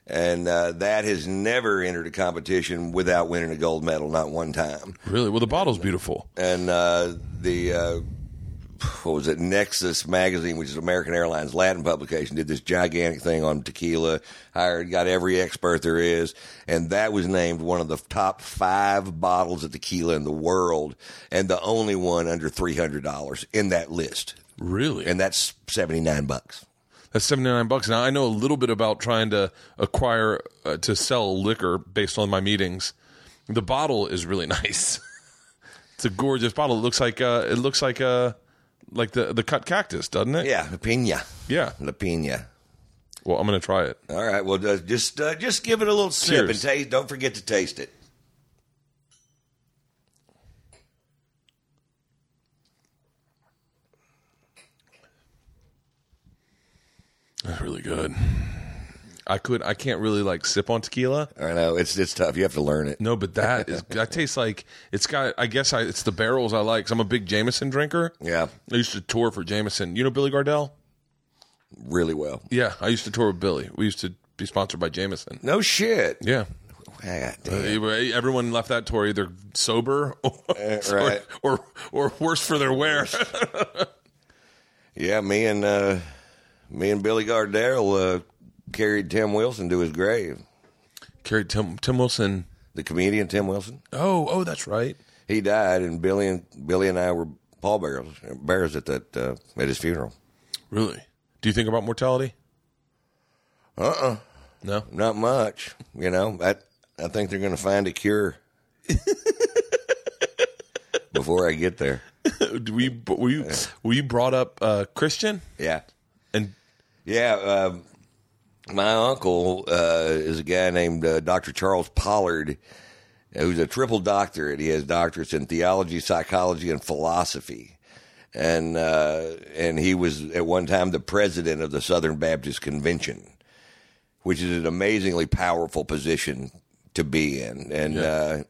and uh, that has never entered a competition without winning a gold medal, not one time. really? Well, the bottle's beautiful. And uh, the uh, what was it? Nexos magazine, which is American Airlines Latin publication, did this gigantic thing on tequila. Hired, got every expert there is, and that was named one of the top five bottles of tequila in the world, and the only one under three hundred dollars in that list. Really? And that's seventy nine bucks. That's seventy nine bucks. Now I know a little bit about trying to acquire uh, to sell liquor based on my meetings. The bottle is really nice. it's a gorgeous bottle. It looks like uh, it looks like uh, like the the cut cactus, doesn't it? Yeah, La Pina. Yeah. La Pina. Well, I'm gonna try it. All right. Well, uh, just uh, just give it a little sip and Cheers. taste. Don't forget to taste it. That's really good. I could. I can't really like sip on tequila. I know it's it's tough. You have to learn it. No, but that is that tastes like it's got. I guess I, it's the barrels I like. 'cause I'm a big Jameson drinker. Yeah, I used to tour for Jameson. You know Billy Gardell? really well. Yeah, I used to tour with Billy. We used to be sponsored by Jameson. No shit. Yeah. God. Uh, Everyone left that tour either sober or, right. or, or or worse for their wear. Yeah, me and uh, me and Billy Gardell uh, carried Tim Wilson to his grave. Carried Tim Tim Wilson. The comedian Tim Wilson. Oh, oh, that's right. He died, and Billy and Billy and I were pallbearers bearers at that uh, at his funeral. Really? Do you think about mortality? Uh uh No. not much. You know, I I think they're going to find a cure before I get there. Do we were you were you brought up uh, Christian Yeah. and Yeah, uh, my uncle uh, is a guy named uh, Dr. Charles Pollard, who's a triple doctorate. He has doctorates in theology, psychology, and philosophy. And uh, and he was at one time the president of the Southern Baptist Convention, which is an amazingly powerful position to be in. And uh,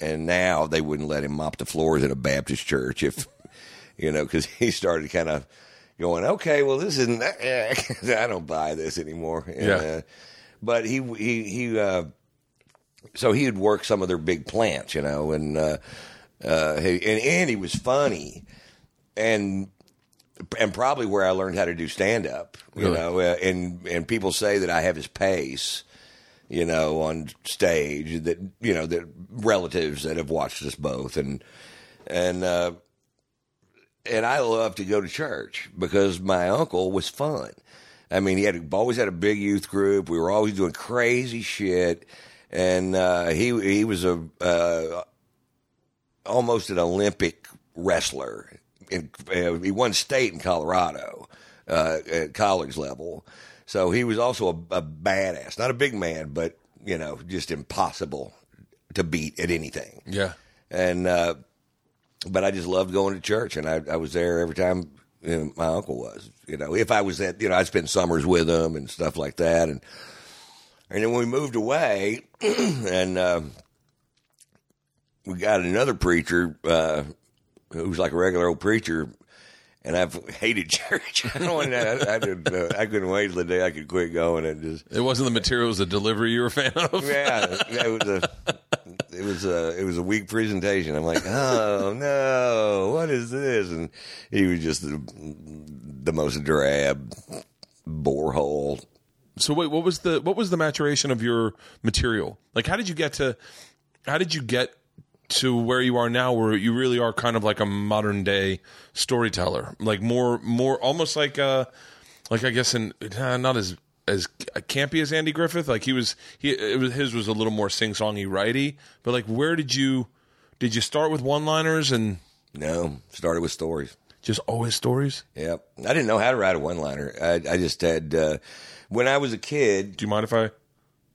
and now they wouldn't let him mop the floors at a Baptist church if you know because he started kind of going, okay, well this isn't I don't buy this anymore. And, Yeah. uh, but he he he uh, so he would work some of their big plants, you know, and uh, uh, he, and and he was funny and and probably where I learned how to do stand up, you Really? know, uh, and and people say that I have his pace you know, on stage that you know that relatives that have watched us both and and uh, and I love to go to church because my uncle was fun. I mean, he had always had a big youth group. We were always doing crazy shit, and uh, he he was a uh, almost an Olympic wrestler. In, uh, he won state in Colorado uh, at college level, so he was also a, a badass. Not a big man, but you know, just impossible to beat at anything Yeah. and uh, but I just loved going to church, and I, I was there every time you know, my uncle was. You know, if I was at, you know, I'd spend summers with him and stuff like that, and and then when we moved away, and uh, we got another preacher uh, who was like a regular old preacher. And I've hated church. I don't. want to- I, I, didn't, uh, I couldn't wait till the day I could quit going and just It wasn't the materials, the delivery you were a fan of. yeah, it was a it was a it was a weak presentation. I'm like, oh no, what is this? And he was just the, the most drab borehole. So wait, what was the what was the maturation of your material? Like, how did you get to how did you get to where you are now, where you really are kind of like a modern day storyteller, like more more almost like uh like I guess in not as as campy as Andy Griffith. Like he was he it was his was a little more sing songy righty, but like where did you did you start with one liners and No, started with stories. just always stories? Yep, I didn't know how to write a one liner. I, I just had uh, when I was a kid. Do you mind if I?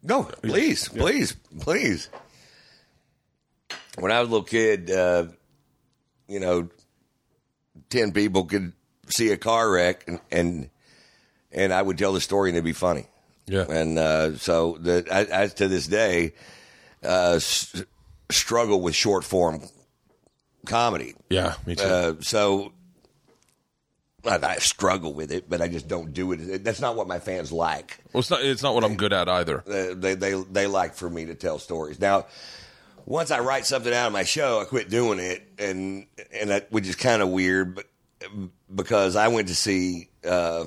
Go, please, please, please. When I was a little kid, uh, you know, ten people could see a car wreck, and and, and I would tell the story, and it'd be funny. Yeah. And uh, so, the, I, I to this day uh, s- struggle with short form comedy. Yeah, me too. Uh, so I, I struggle with it, but I just don't do it. That's not what my fans like well, it's not it's not what I'm good at either. uh, they they they like for me to tell stories. Now, once I write something out of my show, I quit doing it, and and that which is kind of weird, but because I went to see uh,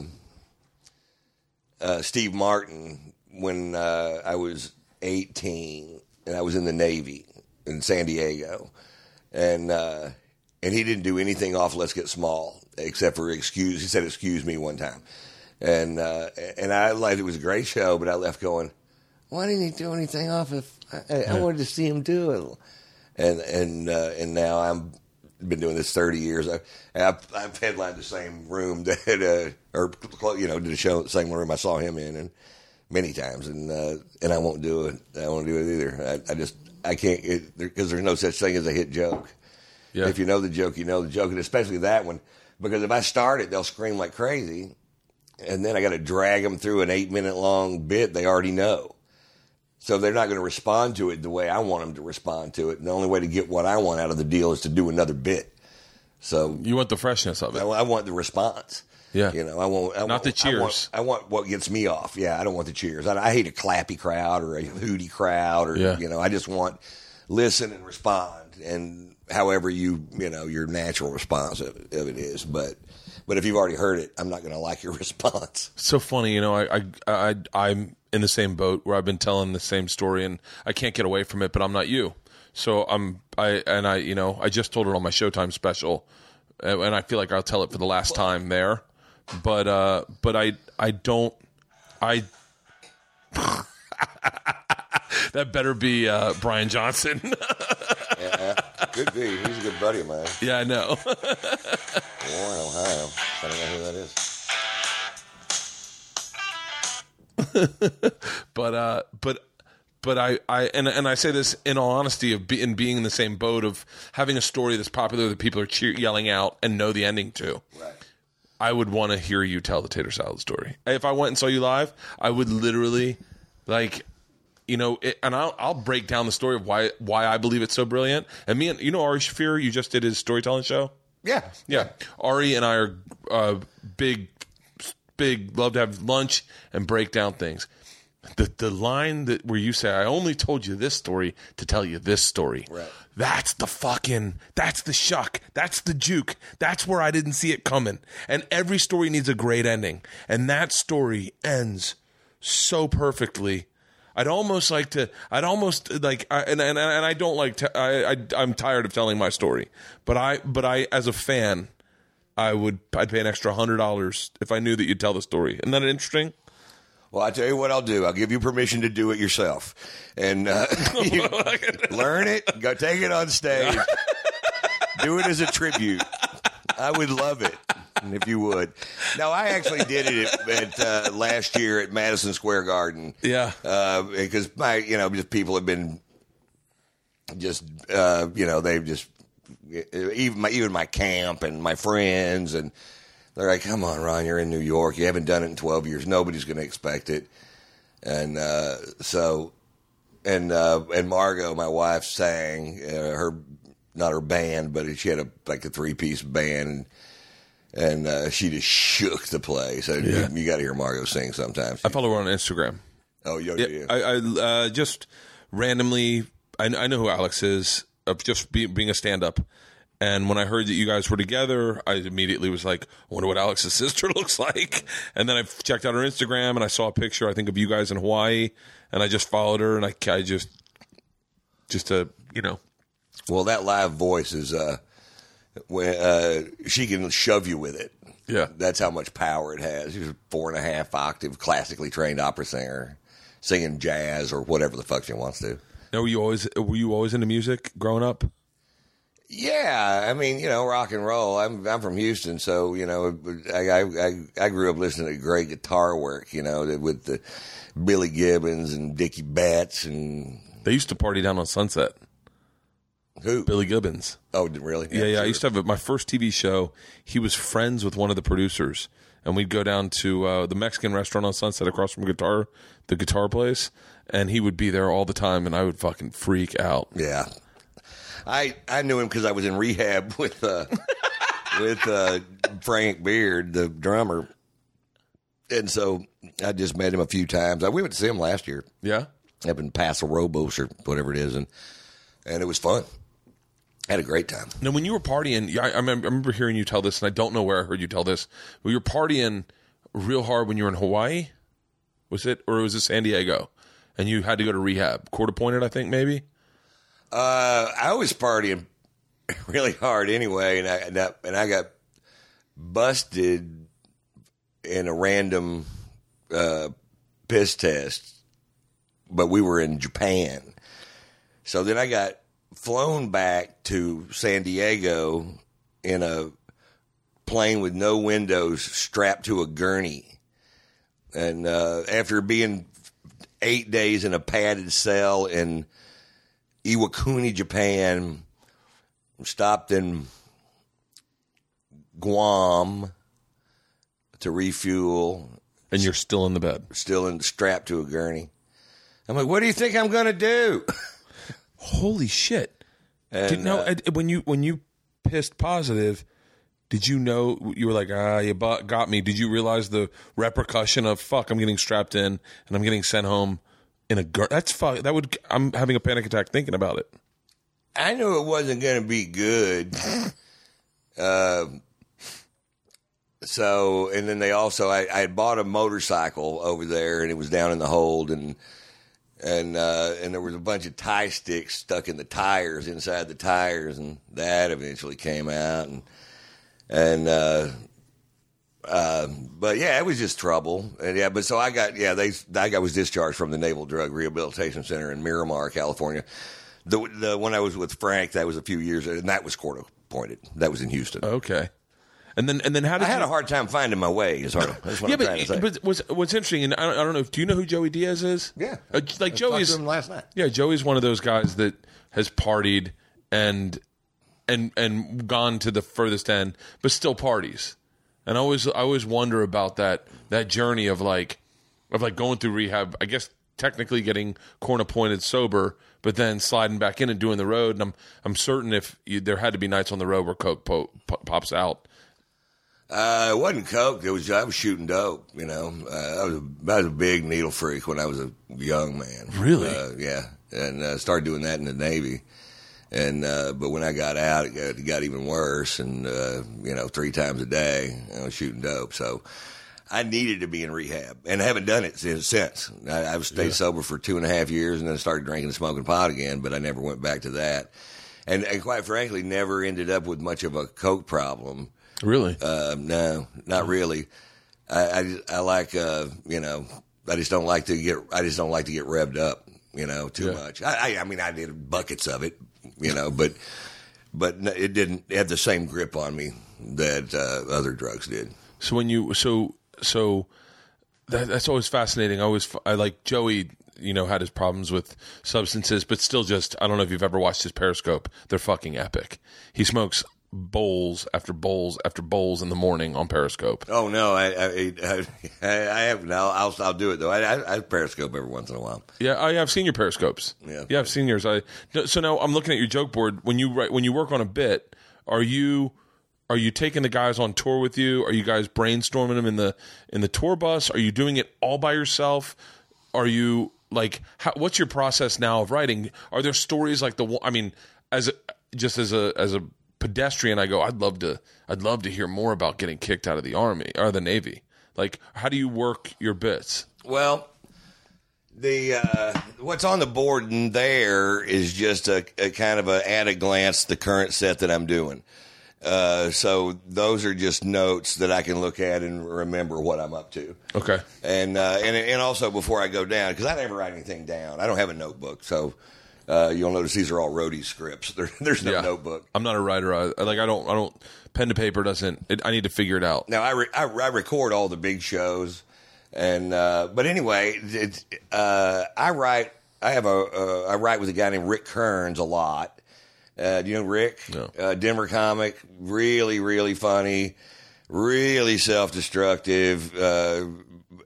uh, Steve Martin when uh, I was eighteen, and I was in the Navy in San Diego, and uh, and he didn't do anything off Let's Get Small except for excuse. He said excuse me one time, and uh, and I like it was a great show, but I left going, why didn't he do anything off of? I, I wanted to see him do it, and and uh, and now I'm been doing this 30 years. I, I've, I've headlined the same room that, uh, or you know, did a show the same room I saw him in, and many times, and uh, and I won't do it. I won't do it either. I, I just I can't because there's no such thing as a hit joke. Yeah. If you know the joke, you know the joke, and especially that one because if I start it, they'll scream like crazy, and then I got to drag them through an eight minute long bit they already know. So they're not going to respond to it the way I want them to respond to it. And the only way to get what I want out of the deal is to do another bit. So You want the freshness of it. I want the response. Yeah. You know, I want I Not want, the I want, cheers. I want what gets me off. Yeah, I don't want the cheers. I, I hate a clappy crowd or a hooty crowd or Yeah. you know. I just want listen and respond and however you you know your natural response of, of it is. But but if you've already heard it, I'm not going to like your response. so funny, you know. I, I, I, I'm in the same boat where I've been telling the same story, and I can't get away from it. But I'm not you, so I'm. I and I, you know, I just told it on my Showtime special, and I feel like I'll tell it for the last time there. But, uh, but I, I don't, I. that better be uh, Brian Johnson. Could be. He's a good buddy of mine. yeah, I know. Warren, Ohio. I don't know who that is. but uh but but I, I and and I say this in all honesty of be, in being in the same boat of having a story that's popular that people are cheer, yelling out and know the ending to. Right. I would want to hear you tell the tater salad story. If I went and saw you live, I would literally like you know, it, and I'll I'll break down the story of why why I believe it's so brilliant. And me and you know Ari Shaffir, you just did his storytelling show. Yeah. Yeah, Ari and I are uh, big, big. Love to have lunch and break down things. The the line that where you say, "I only told you this story to tell you this story." Right. That's the fucking. That's the shuck. That's the juke. That's where I didn't see it coming. And every story needs a great ending, and that story ends so perfectly. I'd almost like to. I'd almost like, I, and, and and I don't like. To, I, I I'm tired of telling my story, but I but I as a fan, I would I'd pay an extra hundred dollars if I knew that you'd tell the story. Isn't that interesting? Well, I tell you what I'll do. I'll give you permission to do it yourself, and uh, you learn it. Go take it on stage. do it as a tribute. I would love it if you would. Now, I actually did it at, at uh, last year at Madison Square Garden. Yeah. uh, because my you know just people have been just uh, you know they've just even my even my camp and my friends and they're like, come on, Ron, you're in New York. You haven't done it in 12 years. Nobody's going to expect it. And uh, so, and uh, and Margo, my wife, sang uh, her not her band, but she had a like a three piece band. And, and uh, she just shook the place. So Yeah. you, got to hear Margo sing sometimes. I follow her on Instagram. oh, yo, Yeah, yeah. I, I uh, just randomly, I, I know who Alex is, of just be, being a stand up. And when I heard that you guys were together, I immediately was like, I wonder what Alex's sister looks like. And then I checked out her Instagram and I saw a picture, I think, of you guys in Hawaii. And I just followed her and I, I just, just to, you know, Well, that live voice is uh, when uh, she can shove you with it. yeah. That's how much power it has. She's a four and a half octave, classically trained opera singer, singing jazz or whatever the fuck she wants to. Now, were you always, were you always into music growing up? Yeah, I mean, you know, rock and roll. I'm I'm from Houston, so you know, I I I, I grew up listening to great guitar work. You know, with the Billy Gibbons and Dickey Betts and They used to party down on Sunset. who? Billy Gibbons. Oh, really? Yeah, yeah. I sure. used to have a, my first TV show. He was friends with one of the producers, and we'd go down to uh, the Mexican restaurant on Sunset across from guitar, the guitar place, and he would be there all the time, and I would fucking freak out. Yeah, I I knew him because I was in rehab with uh, with uh, Frank Beard, the drummer, and so I just met him a few times. I, we went to see him last year Yeah, up in Paso Robles or whatever it is, and and it was fun. Had a great time. Now, when you were partying, yeah, I, I remember, I remember hearing you tell this, and I don't know where I heard you tell this. But you were partying real hard when you were in Hawaii. Was it, or was it San Diego? And you had to go to rehab, court appointed, I think, maybe. Uh, I was partying really hard anyway, and I and I, and I got busted in a random uh, piss test, but we were in Japan. So then I got flown back to San Diego in a plane with no windows, strapped to a gurney, and uh, after being eight days in a padded cell in Iwakuni, Japan. Stopped in Guam to refuel. And you're still in the bed. Still in, strapped to a gurney. I'm like, what do you think I'm going to do? Holy shit! And, Did, no, uh, uh, when you when you pissed positive, did you know you were like, ah, you got me? Did you realize the repercussion of fuck? I'm getting strapped in and I'm getting sent home in a gur- that's fuck. That would I'm having a panic attack thinking about it. I knew it wasn't going to be good. uh, so, and then they also, I, I had bought a motorcycle over there, and it was down in the hold, and and uh, and there was a bunch of Thai sticks stuck in the tires inside the tires, and that eventually came out, and and uh, uh, but yeah, it was just trouble, and yeah, but so I got yeah they I got was discharged from the Naval Drug Rehabilitation Center in Miramar, California. The the when I was with Frank, that was a few years, and that was court appointed. That was in Houston. Okay, and then and then how did I had you, a hard time finding my way. Is hard. That's what yeah, I'm trying to say. but, but what's what's interesting, and I don't, I don't know. Do you know who Joey Diaz is? Yeah. uh, like I Joey's last night. Yeah, Joey's one of those guys that has partied and and and gone to the furthest end, but still parties. And I always I always wonder about that that journey of like of like going through rehab. I guess technically getting corn appointed sober, but then sliding back in and doing the road. And I'm I'm certain if you, there had to be nights on the road where coke po- po- pops out. Uh, it wasn't coke. It was I was shooting dope. You know, uh, I was a, I was a big needle freak when I was a young man. Really? Uh, yeah, and uh, started doing that in the Navy. And uh, but when I got out, it got, it got even worse. And uh, you know, three times a day, I was shooting dope. So I needed to be in rehab, and I haven't done it since. since. I, I've stayed sober for two and a half years, and then started drinking and smoking pot again. But I never went back to that. And, and quite frankly, never ended up with much of a coke problem. Really? Uh, no, not really. I, I, I like, uh, you know, I just don't like to get, I just don't like to get revved up, you know, too Yeah. much. I, I, I mean, I did buckets of it, you know, but, but it didn't have the same grip on me that uh, other drugs did. So when you so so that, that's always fascinating. I always I like Joey. You know, had his problems with substances, but still, just I don't know if you've ever watched his Periscope. They're fucking epic. He smokes bowls after bowls after bowls in the morning on Periscope. Oh no, I, I, I, I have now. I'll, I'll do it though. I, I, I periscope every once in a while. Yeah, oh, I, I've seen your Periscopes. Yeah. yeah, I've seen yours. I no, so now I'm looking at your joke board. When you write, when you work on a bit, are you are you taking the guys on tour with you? Are you guys brainstorming them in the in the tour bus? Are you doing it all by yourself? Are you like how, what's your process now of writing? Are there stories like the one? I mean, as a, just as a as a pedestrian, I go, I'd love to I'd love to hear more about getting kicked out of the army or the navy. Like, how do you work your bits? Well, the uh, what's on the board in there is just a, a kind of a at a glance the current set that I'm doing. Uh, so those are just notes that I can look at and remember what I'm up to. Okay. And uh, and and also before I go down because I never write anything down. I don't have a notebook, so uh, you'll notice these are all roadie scripts. There, there's no notebook. I'm not a writer. I, like I don't. I don't. Pen to paper doesn't. It, I need to figure it out. Now I, re- I, I record all the big shows, and uh, but anyway, it's, uh, I write. I have a uh, I write with a guy named Rick Kearns a lot. Uh, do you know Rick? No. Uh, Denver comic, really really funny, really self destructive. Uh,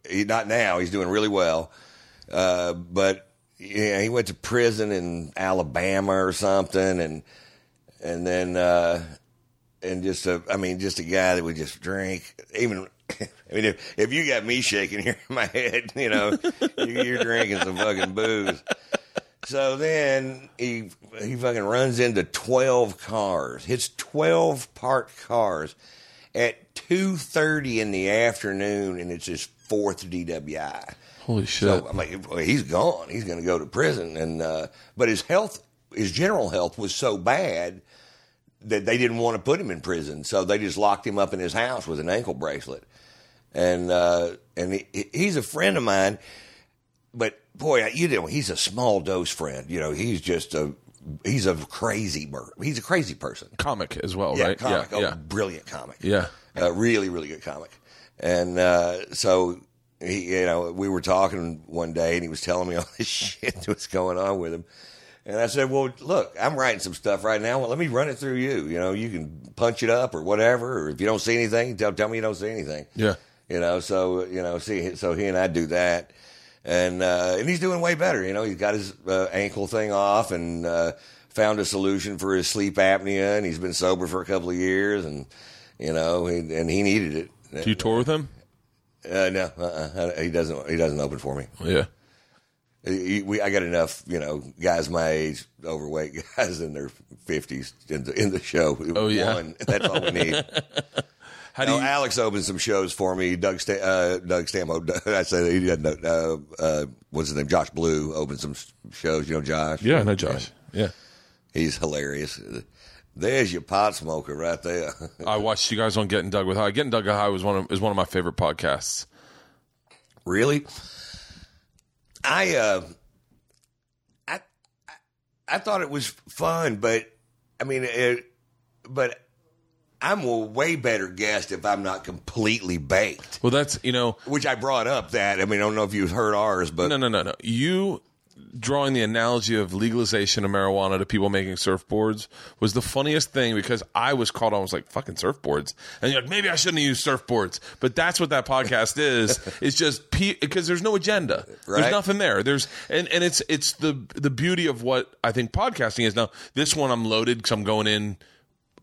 he, not now. He's doing really well, uh, but yeah, he went to prison in Alabama or something, and and then. Uh, and just a, I mean, just a guy that would just drink. Even, I mean, if, if you got me shaking here in my head, you know, you, you're drinking some fucking booze. So then he he fucking runs into twelve cars, hits twelve parked cars at two thirty in the afternoon, and it's his fourth DWI. Holy shit! So like, well, he's gone. He's going to go to prison. And uh, but his health, his general health was so bad that they didn't want to put him in prison. So they just locked him up in his house with an ankle bracelet. And uh, and he, he's a friend of mine, but boy, you know, he's a small dose friend. You know, he's just a he's a crazy he's a crazy person. comic as well, Yeah, right? comic. Yeah, oh, yeah, brilliant comic. yeah. Uh, really, really good comic. And uh, so, he, you know, we were talking one day, and he was telling me all this shit that was going on with him. And I said, "Well, look, I'm writing some stuff right now. Well, let me run it through you. You know, you can punch it up or whatever. Or if you don't see anything, tell tell me you don't see anything. Yeah. You know, so you know, see, so he and I do that, and uh, and he's doing way better. You know, he's got his uh, ankle thing off and uh, found a solution for his sleep apnea, and he's been sober for a couple of years, and you know, he, and he needed it. Do you tour with him? Uh, no, uh-uh. he doesn't. He doesn't open for me. Yeah. He- we, I got enough, you know, guys my age, overweight guys in their fifties in the in the show. Oh, yeah. One, that's all we need. How do No, you? Alex opened some shows for me. Doug Sta- uh, Doug Stampo. I say he didn't. Uh, uh, what's his name? Josh Blue opened some shows. You know Josh? yeah, I know Josh. Yeah. he's hilarious. There's your pot smoker right there. I watched you guys on Getting Doug with High. Getting Doug with High was one of is one of my favorite podcasts. really? I uh, I I- I thought it was fun, but I mean, it, but I'm a way better guest if I'm not completely baked. Well, that's you know, Which I brought up that. I mean, I don't know if you've heard ours, but no, no, no, no. You drawing the analogy of legalization of marijuana to people making surfboards was the funniest thing because I was caught on. Was like, "Fucking surfboards," and you're like, "Maybe I shouldn't have used surfboards." But that's what that podcast is. It's just because there's no agenda. Right. There's nothing there. There's and and it's it's the the beauty of what I think podcasting is. Now this one I'm loaded because I'm going in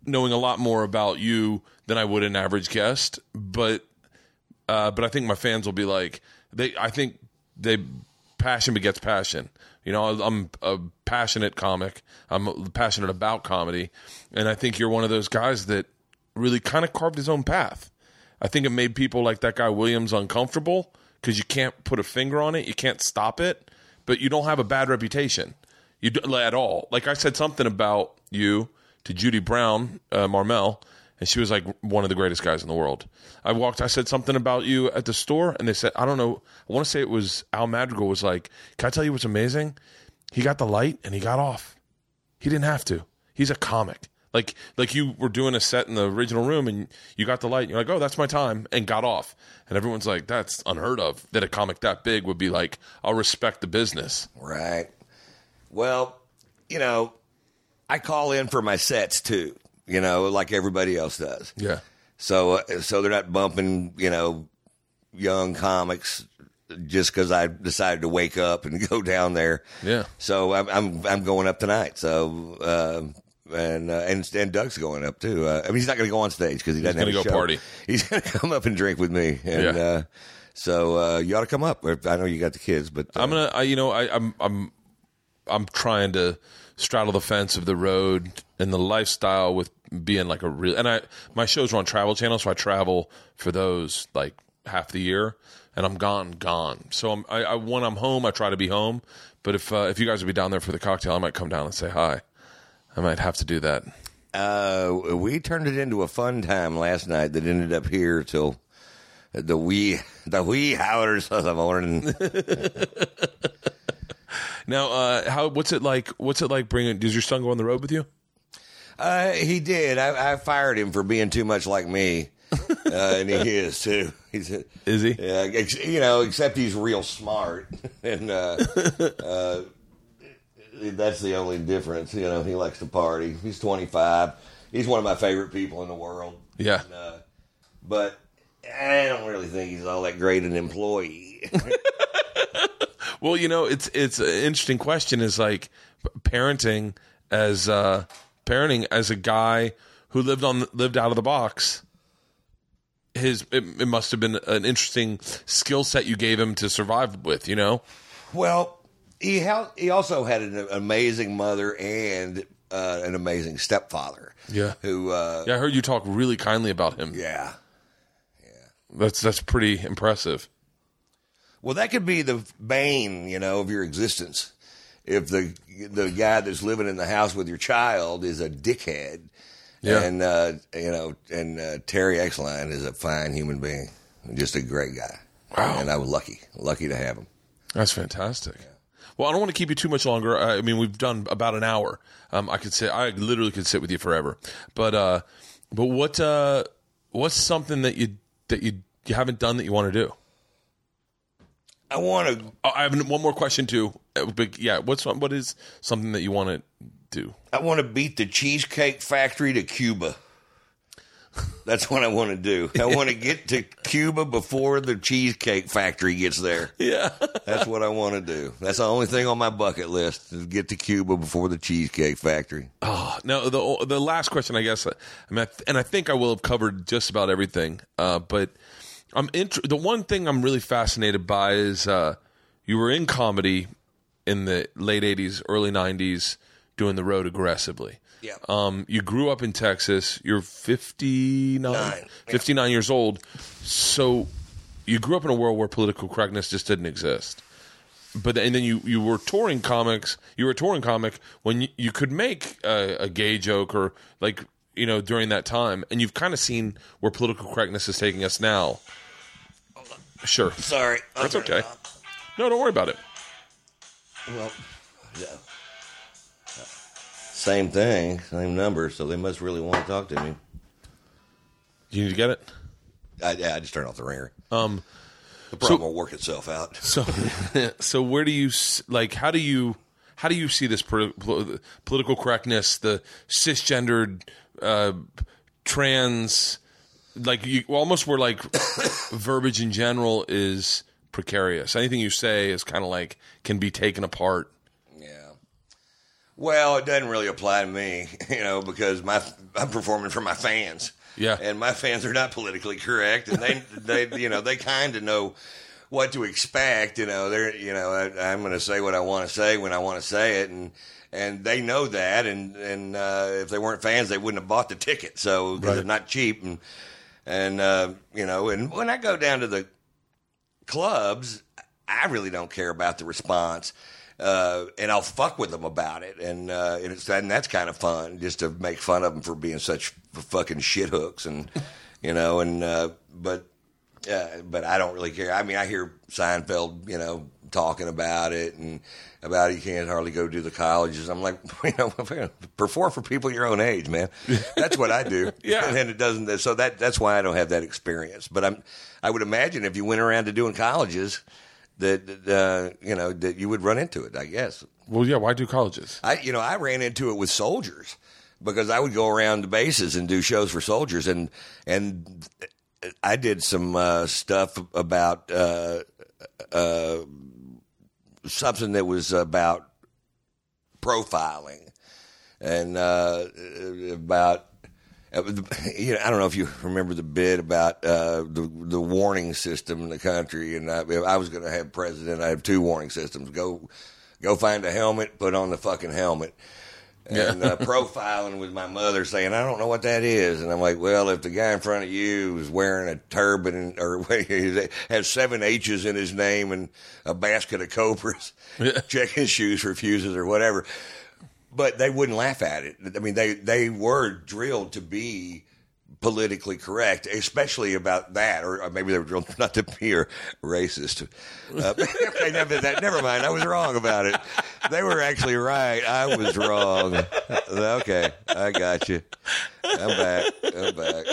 knowing a lot more about you than I would an average guest, but uh, but I think my fans will be like they. I think they passion begets passion. You know, I'm a passionate comic. I'm passionate about comedy, and I think you're one of those guys that really kind of carved his own path. I think it made people like that guy Williams uncomfortable because you can't put a finger on it, you can't stop it, but you don't have a bad reputation. You do, at all. Like I said something about you to Judy Brown, uh, Marmel, and she was like one of the greatest guys in the world. I walked, I said something about you at the store, and they said, I don't know, I want to say it was Al Madrigal was like, Can I tell you what's amazing? He got the light and he got off. He didn't have to. He's a comic. Like like you were doing a set in the original room and you got the light and you're like, oh, that's my time, and got off. And everyone's like, that's unheard of that a comic that big would be like, I'll respect the business. Right. Well, you know, I call in for my sets too. You know, like everybody else does. Yeah. So, uh, so they're not bumping, you know, young comics just because I decided to wake up and go down there. Yeah. So I'm I'm, I'm going up tonight. So. Uh, and, uh, and and Doug's going up too. Uh, I mean, he's not going to go on stage because he doesn't he's gonna have a go show. party. He's going to come up and drink with me, and Yeah. uh, so uh, you ought to come up. I know you got the kids, but I'm gonna, I, you know, I, I'm, I'm, I'm trying to straddle the fence of the road and the lifestyle with being like a real. And I, my shows are on Travel Channel, so I travel for those like half the year, and I'm gone, gone. So I'm, I, I when I'm home, I try to be home. But if uh, if you guys would be down there for the cocktail, I might come down and say hi. I might have to do that. Uh, we turned it into a fun time last night that ended up here till the wee the wee hours of the morning. Now, uh, how? What's it like? What's it like bringing? Does your son go on the road with you? Uh, he did. I, I fired him for being too much like me, uh, and he is too. He's Is he? yeah, ex- you know, except he's real smart, and uh, uh, that's the only difference. You know, he likes to party. He's twenty five. He's one of my favorite people in the world. Yeah. And, uh, but I don't really think he's all that great an employee. Well, you know, it's it's an interesting question. Is like parenting as uh, parenting as a guy who lived on lived out of the box. His it, it must have been an interesting skill set you gave him to survive with. You know, Well, he he also had an amazing mother and uh, an amazing stepfather. Yeah. Who? Uh, yeah, I heard you talk really kindly about him. yeah yeah. That's that's pretty impressive. Well, that could be the bane, you know, of your existence. If the the guy that's living in the house with your child is a dickhead, Yeah. and uh, you know, and uh, Terry Exline is a fine human being, just a great guy. Wow. And I was lucky, lucky to have him. That's fantastic. Well, I don't want to keep you too much longer. I mean, we've done about an hour. Um, I could sit. I literally could sit with you forever. But uh, but what uh, what's something that you that you you haven't done that you want to do? I want to Oh, I have one more question too. Uh, But yeah, what's what is something that you want to do? I want to beat the Cheesecake Factory to Cuba. That's what I want to do. I want to get to Cuba before the Cheesecake Factory gets there. Yeah. That's what I want to do. That's the only thing on my bucket list is get to Cuba before the Cheesecake Factory. Oh, now the the last question, I guess, I mean, and I think I will have covered just about everything. Uh, but I'm int- the one thing I'm really fascinated by is uh, you were in comedy in the late '80s, early '90s, doing the road aggressively. Yeah. Um, you grew up in Texas. You're 59, Nine, 59 years old. So you grew up in a world where political correctness just didn't exist but and then you you were touring comics. You were a touring comic when you, you could make a, a gay joke or like you know during that time, and you've kind of seen where political correctness is taking us now. Sure, Sorry. I'll that's turn it okay. off. No, don't worry about it. Well, yeah. Same thing, same number, so they must really want to talk to me. You need to get it. I, yeah, I just turned off the ringer. Um, The problem will work itself out. so so where do you s- like? How do you how do you see this pol- pol- political correctness, the cisgendered, uh, trans, like you almost where like verbiage in general is precarious. Anything you say is kind of like can be taken apart. Yeah. Well, it doesn't really apply to me, you know, because my I'm performing for my fans. Yeah. And my fans are not politically correct, and they they you know they kind of know what to expect. You know, they're you know I, I'm going to say what I want to say when I want to say it, and and they know that, and and uh, if they weren't fans, they wouldn't have bought the ticket. So because Right. they're not cheap, and and uh, you know, and when I go down to the clubs, I really don't care about the response. uh, and I'll fuck with them about it, and uh, and, it's, and that's kind of fun just to make fun of them for being such fucking shit hooks, and you know, and uh, but uh, but I don't really care. I mean, I hear Seinfeld, you know, talking about it and about you can't hardly go to the colleges. I'm like, you know, perform for people your own age, man. That's what I do. Yeah. and it doesn't. So that that's why I don't have that experience. But I'm, I would imagine if you went around to doing colleges, that uh, you know that you would run into it. I guess. Well, yeah. Why do colleges? I you know I ran into it with soldiers because I would go around the bases and do shows for soldiers and and I did some uh, stuff about uh, uh, something that was about profiling and uh, about. You know, I don't know if you remember the bit about uh, the the warning system in the country, and I, I was going to have president. I have two warning systems. Go, go find a helmet, put on the fucking helmet, and uh, profiling with my mother saying, I don't know what that is. And I'm like, well, if the guy in front of you is wearing a turban or has seven H's in his name and a basket of cobras, checking shoes for fuses or whatever. But they wouldn't laugh at it. I mean, they, they were drilled to be politically correct, especially about that, or maybe they were not to be a racist. Uh, never, that, never mind. I was wrong about it. They were actually right. I was wrong. Okay, I got you. I'm back. I'm back.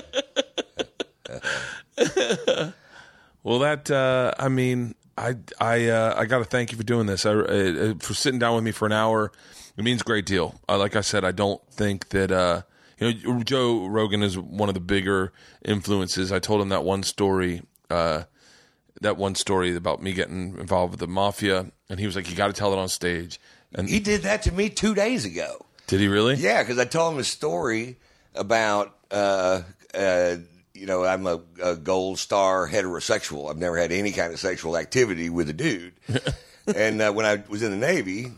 Well, that uh, I mean, I I uh, I got to thank you for doing this. I, uh, for sitting down with me for an hour. It means a great deal. Uh, like I said, I don't think that uh, you know Joe Rogan is one of the bigger influences. I told him that one story, uh, that one story about me getting involved with the mafia, and he was like, "You got to tell it on stage." And He did that to me two days ago. did he really? Yeah, because I told him a story about, uh, uh, you know, I'm a, a gold star heterosexual. I've never had any kind of sexual activity with a dude. and uh, when I was in the Navy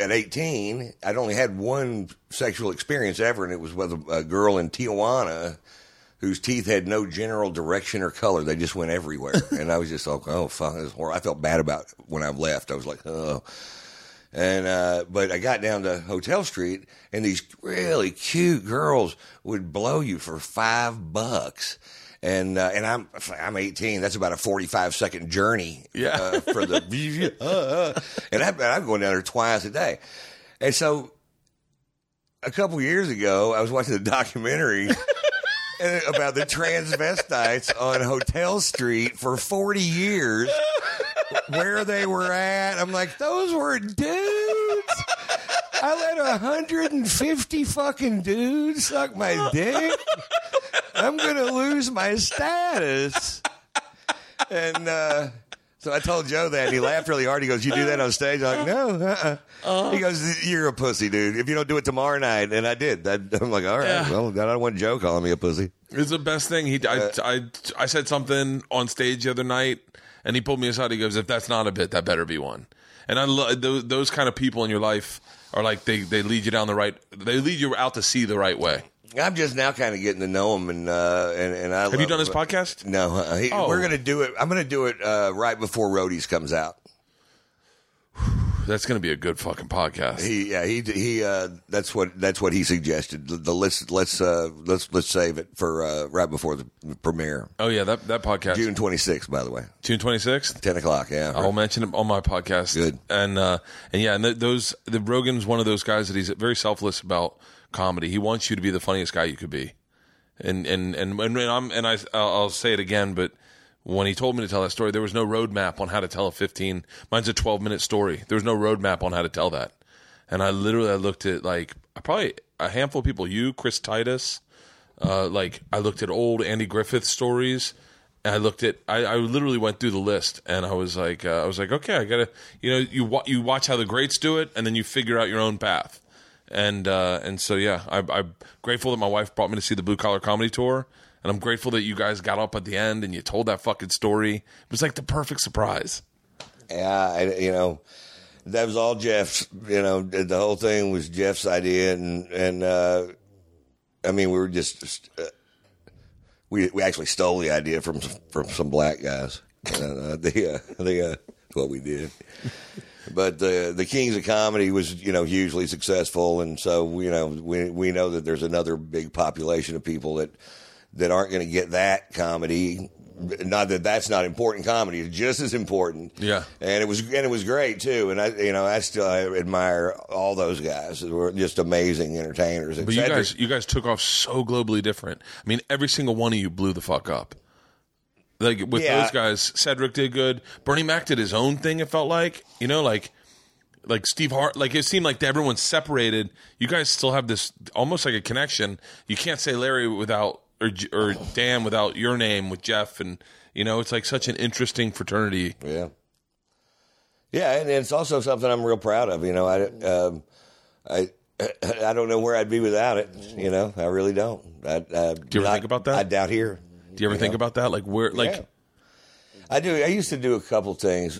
at 18, I'd only had one sexual experience ever, and it was with a, a girl in Tijuana whose teeth had no general direction or color. They just went everywhere. and I was just like, oh, fuck, this horrible. I felt bad about when I left. I was like, oh. And uh, but I got down to Hotel Street, and these really cute girls would blow you for five bucks. And uh, and I'm I'm 18. That's about a 45 second journey. Yeah. uh, for the uh, uh. and I'm, I'm going down there twice a day. And so a couple years ago, I was watching a documentary about the transvestites on Hotel Street for 40 years where they were at. I'm like, those were dudes. I let 150 fucking dudes suck my dick. I'm gonna lose my status. And uh, so I told Joe that, and he laughed really hard. He goes, "You do that on stage?" I'm like, "No." Uh-uh. He goes, "You're a pussy, dude. If you don't do it tomorrow night," and I did. I, I'm like, "All right, Yeah. well, I don't want Joe calling me a pussy." It's the best thing. He, I, I, I said something on stage the other night, and he pulled me aside. He goes, "If that's not a bit, that better be one." And I love those, those kind of people in your life are like they, they lead you down the right. They lead you out to see the right way. I'm just now kind of getting to know him, and uh, and and I Have you done this podcast? No, uh, he, Oh. we're gonna do it. I'm gonna do it uh, right before Roadies comes out. That's going to be a good fucking podcast. He yeah he he uh, that's what that's what he suggested. The, the let's let's uh, let's let's save it for uh, right before the premiere, oh yeah, that that podcast June 26th. By the way, June twenty sixth. 10 o'clock. Yeah, I'll mention it on my podcast. Good. And uh, and yeah, and th- those the Rogan's one of those guys that he's very selfless about comedy. He wants you to be the funniest guy you could be. And and and and, I'm and I I'll say it again, but when he told me to tell that story, there was no roadmap on how to tell a 15. Mine's a 12 minute story. There was no roadmap on how to tell that. And I literally I looked at like probably a handful of people. You, Chris Titus, uh, like I looked at old Andy Griffith stories. And I looked at, I, I literally went through the list, and I was like, uh, I was like, okay, I gotta, you know, you wa- you watch how the greats do it, and then you figure out your own path, and uh, and so yeah, I, I'm grateful that my wife brought me to see the Blue Collar Comedy Tour, and I'm grateful that you guys got up at the end and you told that fucking story. It was like the perfect surprise. yeah. I, you know, that was all Jeff's. You know, the whole thing was Jeff's idea, and and uh, I mean, we were just uh, we we actually stole the idea from from some black guys. Uh, the uh, the uh, what we did. But the the Kings of Comedy was you know hugely successful, and so you know we we know that there's another big population of people that that aren't going to get that comedy. Not that that's not important comedy; it's just as important. Yeah. and it was and it was great too. And I you know I still I admire all those guys. They were just amazing entertainers. But you guys, you guys took off so globally different. I mean, every single one of you blew the fuck up. Like with Yeah. those guys, Cedric did good. Bernie Mac did his own thing. It felt like you know, like like Steve Harvey. Like it seemed like everyone's separated. You guys still have this almost like a connection. You can't say Larry without or or Dan without your name with Jeff, and you know, it's like such an interesting fraternity. Yeah. Yeah, and it's also something I'm real proud of. You know, I, um, I, I don't know where I'd be without it. You know, I really don't. I, I, Do you ever think about that? I doubt here. Do you ever think about that? Like where, like Yeah. I do. I used to do a couple things.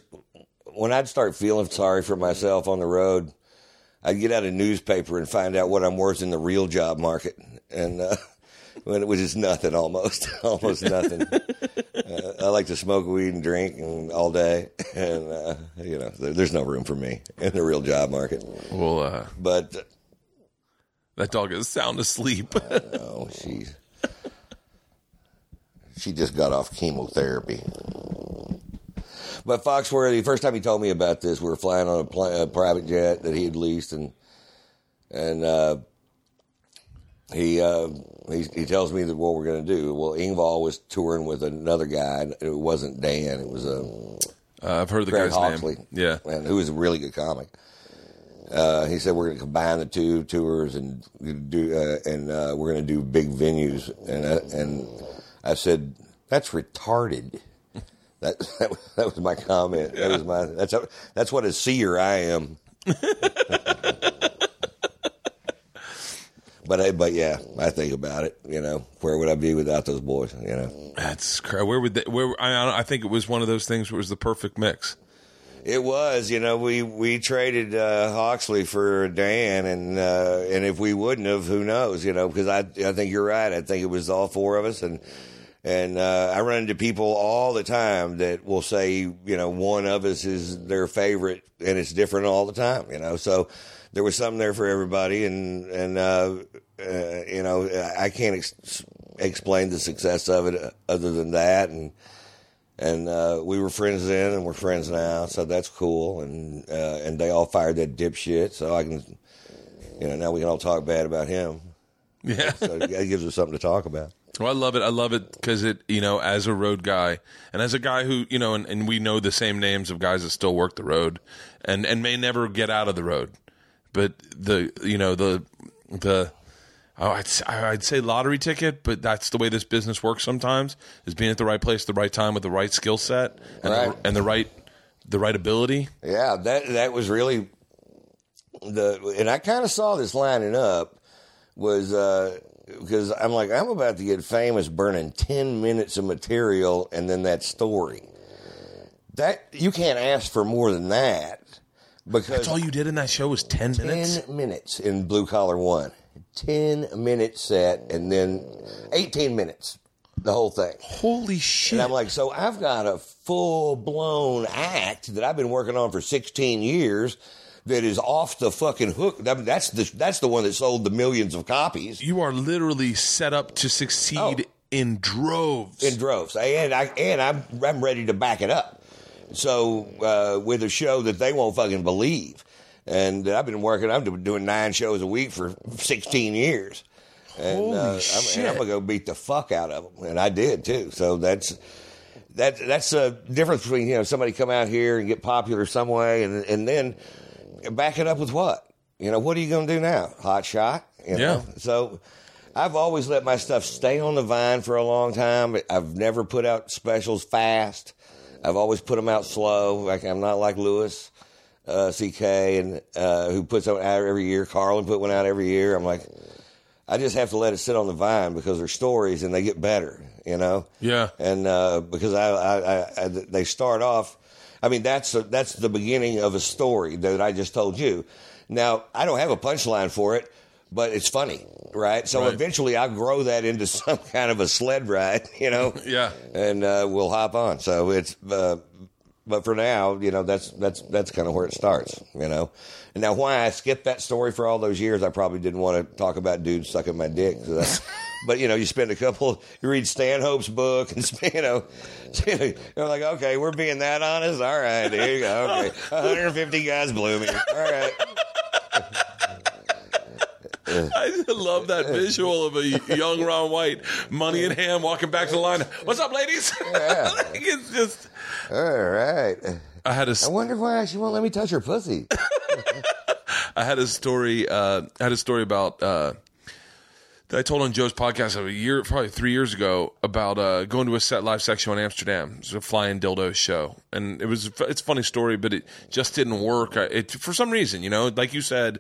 When I'd start feeling sorry for myself on the road, I'd get out a newspaper and find out what I'm worth in the real job market, and uh, when it was just nothing, almost, almost nothing. uh, I like to smoke weed and drink and all day, and uh, you know, there, there's no room for me in the real job market. well, uh, But that dog is sound asleep. oh, she's she just got off chemotherapy. But Foxworthy, first time he told me about this, we were flying on a, pla a private jet that he had leased, and and uh, he, uh, he he tells me that what we're going to do. Well, Engvall was touring with another guy. and It wasn't Dan. It was a Uh, I've heard the guy's Hawksley. name. Yeah. and who is a really good comic. Uh, he said we're going to combine the two tours and do uh, and uh, we're going to do big venues. And I, and I said that's retarded. That, that was- that was my comment. That was my that's that's what a seer I am. but I, but yeah, I think about it. You know, where would I be without those boys? You know. That's cra Where would they? Where I, I think it was one of those things where it was the perfect mix. It was, you know, we we traded uh, Hawksley for Dan, and uh, and if we wouldn't have, who knows, you know? Because I I think you're right. I think it was all four of us, and and uh, I run into people all the time that will say, you know, one of us is their favorite, and it's different all the time, you know. So there was something there for everybody, and and uh, uh, you know, I can't ex- explain the success of it other than that, and and uh, we were friends then, and we're friends now, so that's cool. And uh, and they all fired that dipshit, so I can, you know, now we can all talk bad about him. Yeah. So that gives us something to talk about. Well, I love it. I love it because it, you know, as a road guy and as a guy who, you know, and, and we know the same names of guys that still work the road and, and may never get out of the road. But the, you know, the, the, oh, I'd, I'd say lottery ticket, but that's the way this business works sometimes is being at the right place at the right time with the right skill set and, Right. the, and the right, the right ability. Yeah, that that was really the, and I kind of saw this lining up was uh because I'm like I'm about to get famous burning ten minutes of material and then that story. That you can't ask for more than that because That's all you did in that show was 10 minutes. 10 minutes in Blue Collar One. 10 minute set and then 18 minutes, the whole thing. Holy shit. And I'm like, so I've got a full blown act that I've been working on for 16 years that is off the fucking hook. That- That's the, that's the one that sold the millions of copies you are literally set up to succeed Oh. in droves. in droves. And, I, and I'm, I'm ready to back it up. So uh, with a show that they won't fucking believe. And I've been working, I've been doing nine shows a week for 16 years. And, Holy uh, I'm, shit. and I'm gonna go beat the fuck out of them, and I did too. So that's that that's a difference between you know somebody come out here and get popular some way, and and then back it up with what you know. What are you gonna do now? Hot shot, you know? Yeah. So I've always let my stuff stay on the vine for a long time. I've never put out specials fast. I've always put them out slow. Like I'm not like Louis. Uh, CK and uh, who puts them out every year. Carlin put one out every year. I'm like, I just have to let it sit on the vine because they're stories and they get better, you know. Yeah. And uh, because I, I, I, I, they start off, I mean that's a, that's the beginning of a story that I just told you. Now I don't have a punchline for it, but it's funny, right? So Right. eventually I'll grow that into some kind of a sled ride, you know. Yeah. And uh, we'll hop on. So it's. Uh, but for now, you know, that's that's that's kind of where it starts. You know, and now why I skipped that story for all those years, I probably didn't want to talk about dudes sucking my dick. But you know, you spend a couple, you read Stanhope's book, and you know, you're like, okay, we're being that honest. All right, here you go. Okay, 150 guys blew me. All right. I love that visual of a young Ron White, money in hand, walking back to the line. What's up, ladies? Yeah. Like, it's just. All right. I had a I wonder why she won't let me touch her pussy. I had a story. Uh, I had a story about uh, that I told on Joe's podcast a year, probably three years ago, about uh, going to a set live sex show in Amsterdam. It was a flying dildo show, and it was it's a funny story, but it just didn't work. I- It for some reason, you know, like you said.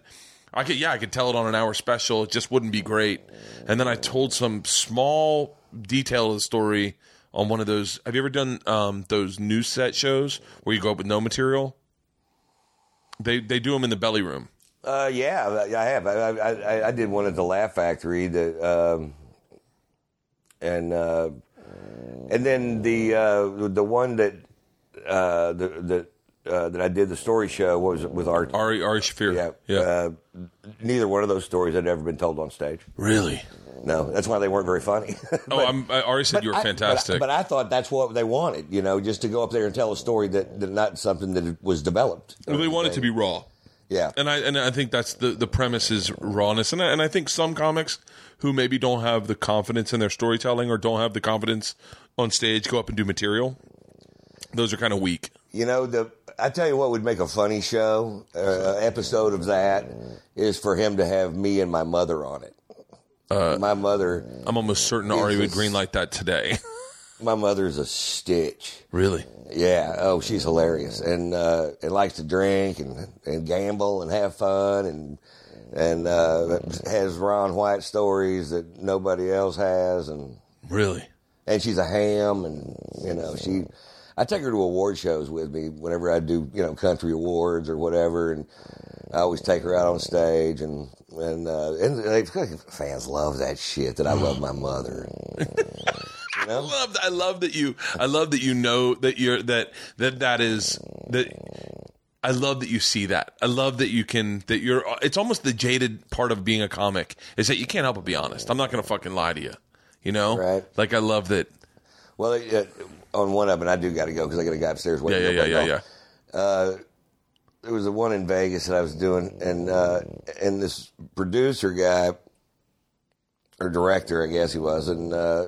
I could, yeah, I could tell it on an hour special. It just wouldn't be great. And then I told some small detail of the story on one of those. Have you ever done um, those news set shows where you go up with no material? They they do them in the belly room. Uh, yeah, I have. I, I, I, did one at the Laugh Factory that, um, and uh, and then the uh, the one that uh, the, the uh, that I did the story show was with Art. Ari Ari Shaffir. yeah, yeah. Uh, neither one of those stories had ever been told on stage. really? No, that's why they weren't very funny. Oh, I'm, I Ari said you were I- fantastic. But, I thought that's what they wanted, you know, just to go up there and tell a story that, that not something that was developed. well, they want it to be raw, Yeah. and I and I think that's the the premise is rawness, and I, and I think some comics who maybe don't have the confidence in their storytelling or don't have the confidence on stage go up and do material. Those are kind of weak. You know, the I tell you what would make a funny show, uh, episode of that is for him to have me and my mother on it. Uh, my mother, I'm almost certain Ari would greenlight that today. my mother's a stitch. really? Yeah. Oh, she's hilarious and uh, and likes to drink and and gamble and have fun and and uh, has Ron White stories that nobody else has and Really? and she's a ham and you know she I take her to award shows with me whenever I do you know country awards or whatever and I always take her out on stage and and uh, and they, fans love that shit that I love my mother. You I love I love that you I love that you know that you're that that that is that I love that you see that. I love that you can that you're it's almost the jaded part of being a comic is that you can't help but be honest. I'm not going to fucking lie to you. You know? Right. Like I love that Well, uh, on one of them, I do got to go because I got a guy upstairs waiting. yeah to yeah yeah golf. yeah. there was a one in Vegas that I was doing, and uh, and this producer guy or director, I guess he was, and uh,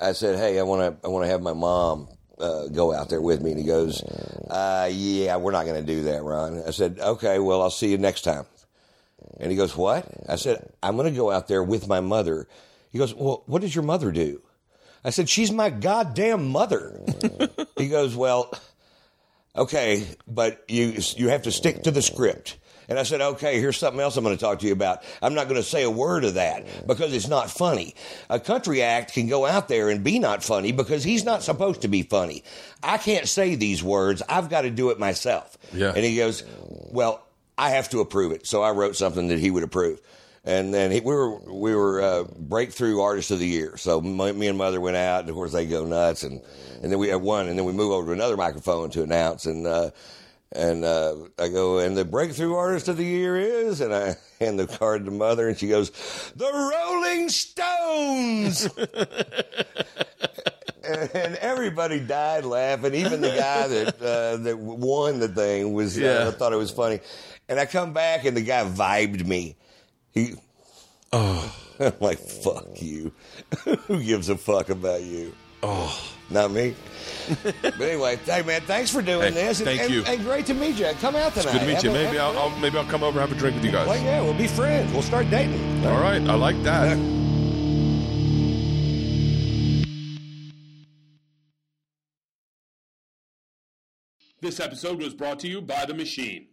I said, "Hey, I want to I want to have my mom uh, go out there with me," and he goes, uh, "Yeah, we're not going to do that, Ron." I said, "Okay, well, I'll see you next time." And he goes, "What?" I said, "I'm going to go out there with my mother." He goes, "Well, what does your mother do?" I said, "She's my goddamn mother." he goes, "Well." okay, but you you have to stick to the script. And I said, okay, here's something else I'm going to talk to you about. I'm not going to say a word of that because it's not funny. A country act can go out there and be not funny because he's not supposed to be funny. I can't say these words. I've got to do it myself. Yeah. And he goes, well, I have to approve it. So I wrote something that he would approve. And then he, we were we were uh, breakthrough artist of the year. So my, me and mother went out, and of course they go nuts, and and then we had one, and then we move over to another microphone to announce, and uh, and uh, I go, and the breakthrough artist of the year is, and I hand the card to mother, and she goes, the Rolling Stones. and, and everybody died laughing. Even the guy that uh, that won the thing was Yeah. uh, thought it was funny. And I come back, and the guy vibed me. He, oh, I'm like, fuck you. Who gives a fuck about you? Oh, Not me. but anyway, hey man, thanks for doing Hey, this. And, thank and- you. And great to meet you. Come out tonight. It's good to meet Have you. a- Maybe I'll, a- I'll maybe I'll come over have a drink with you guys. Well, yeah, we'll be friends. We'll start dating. All right, I like that. This episode was brought to you by The Machine.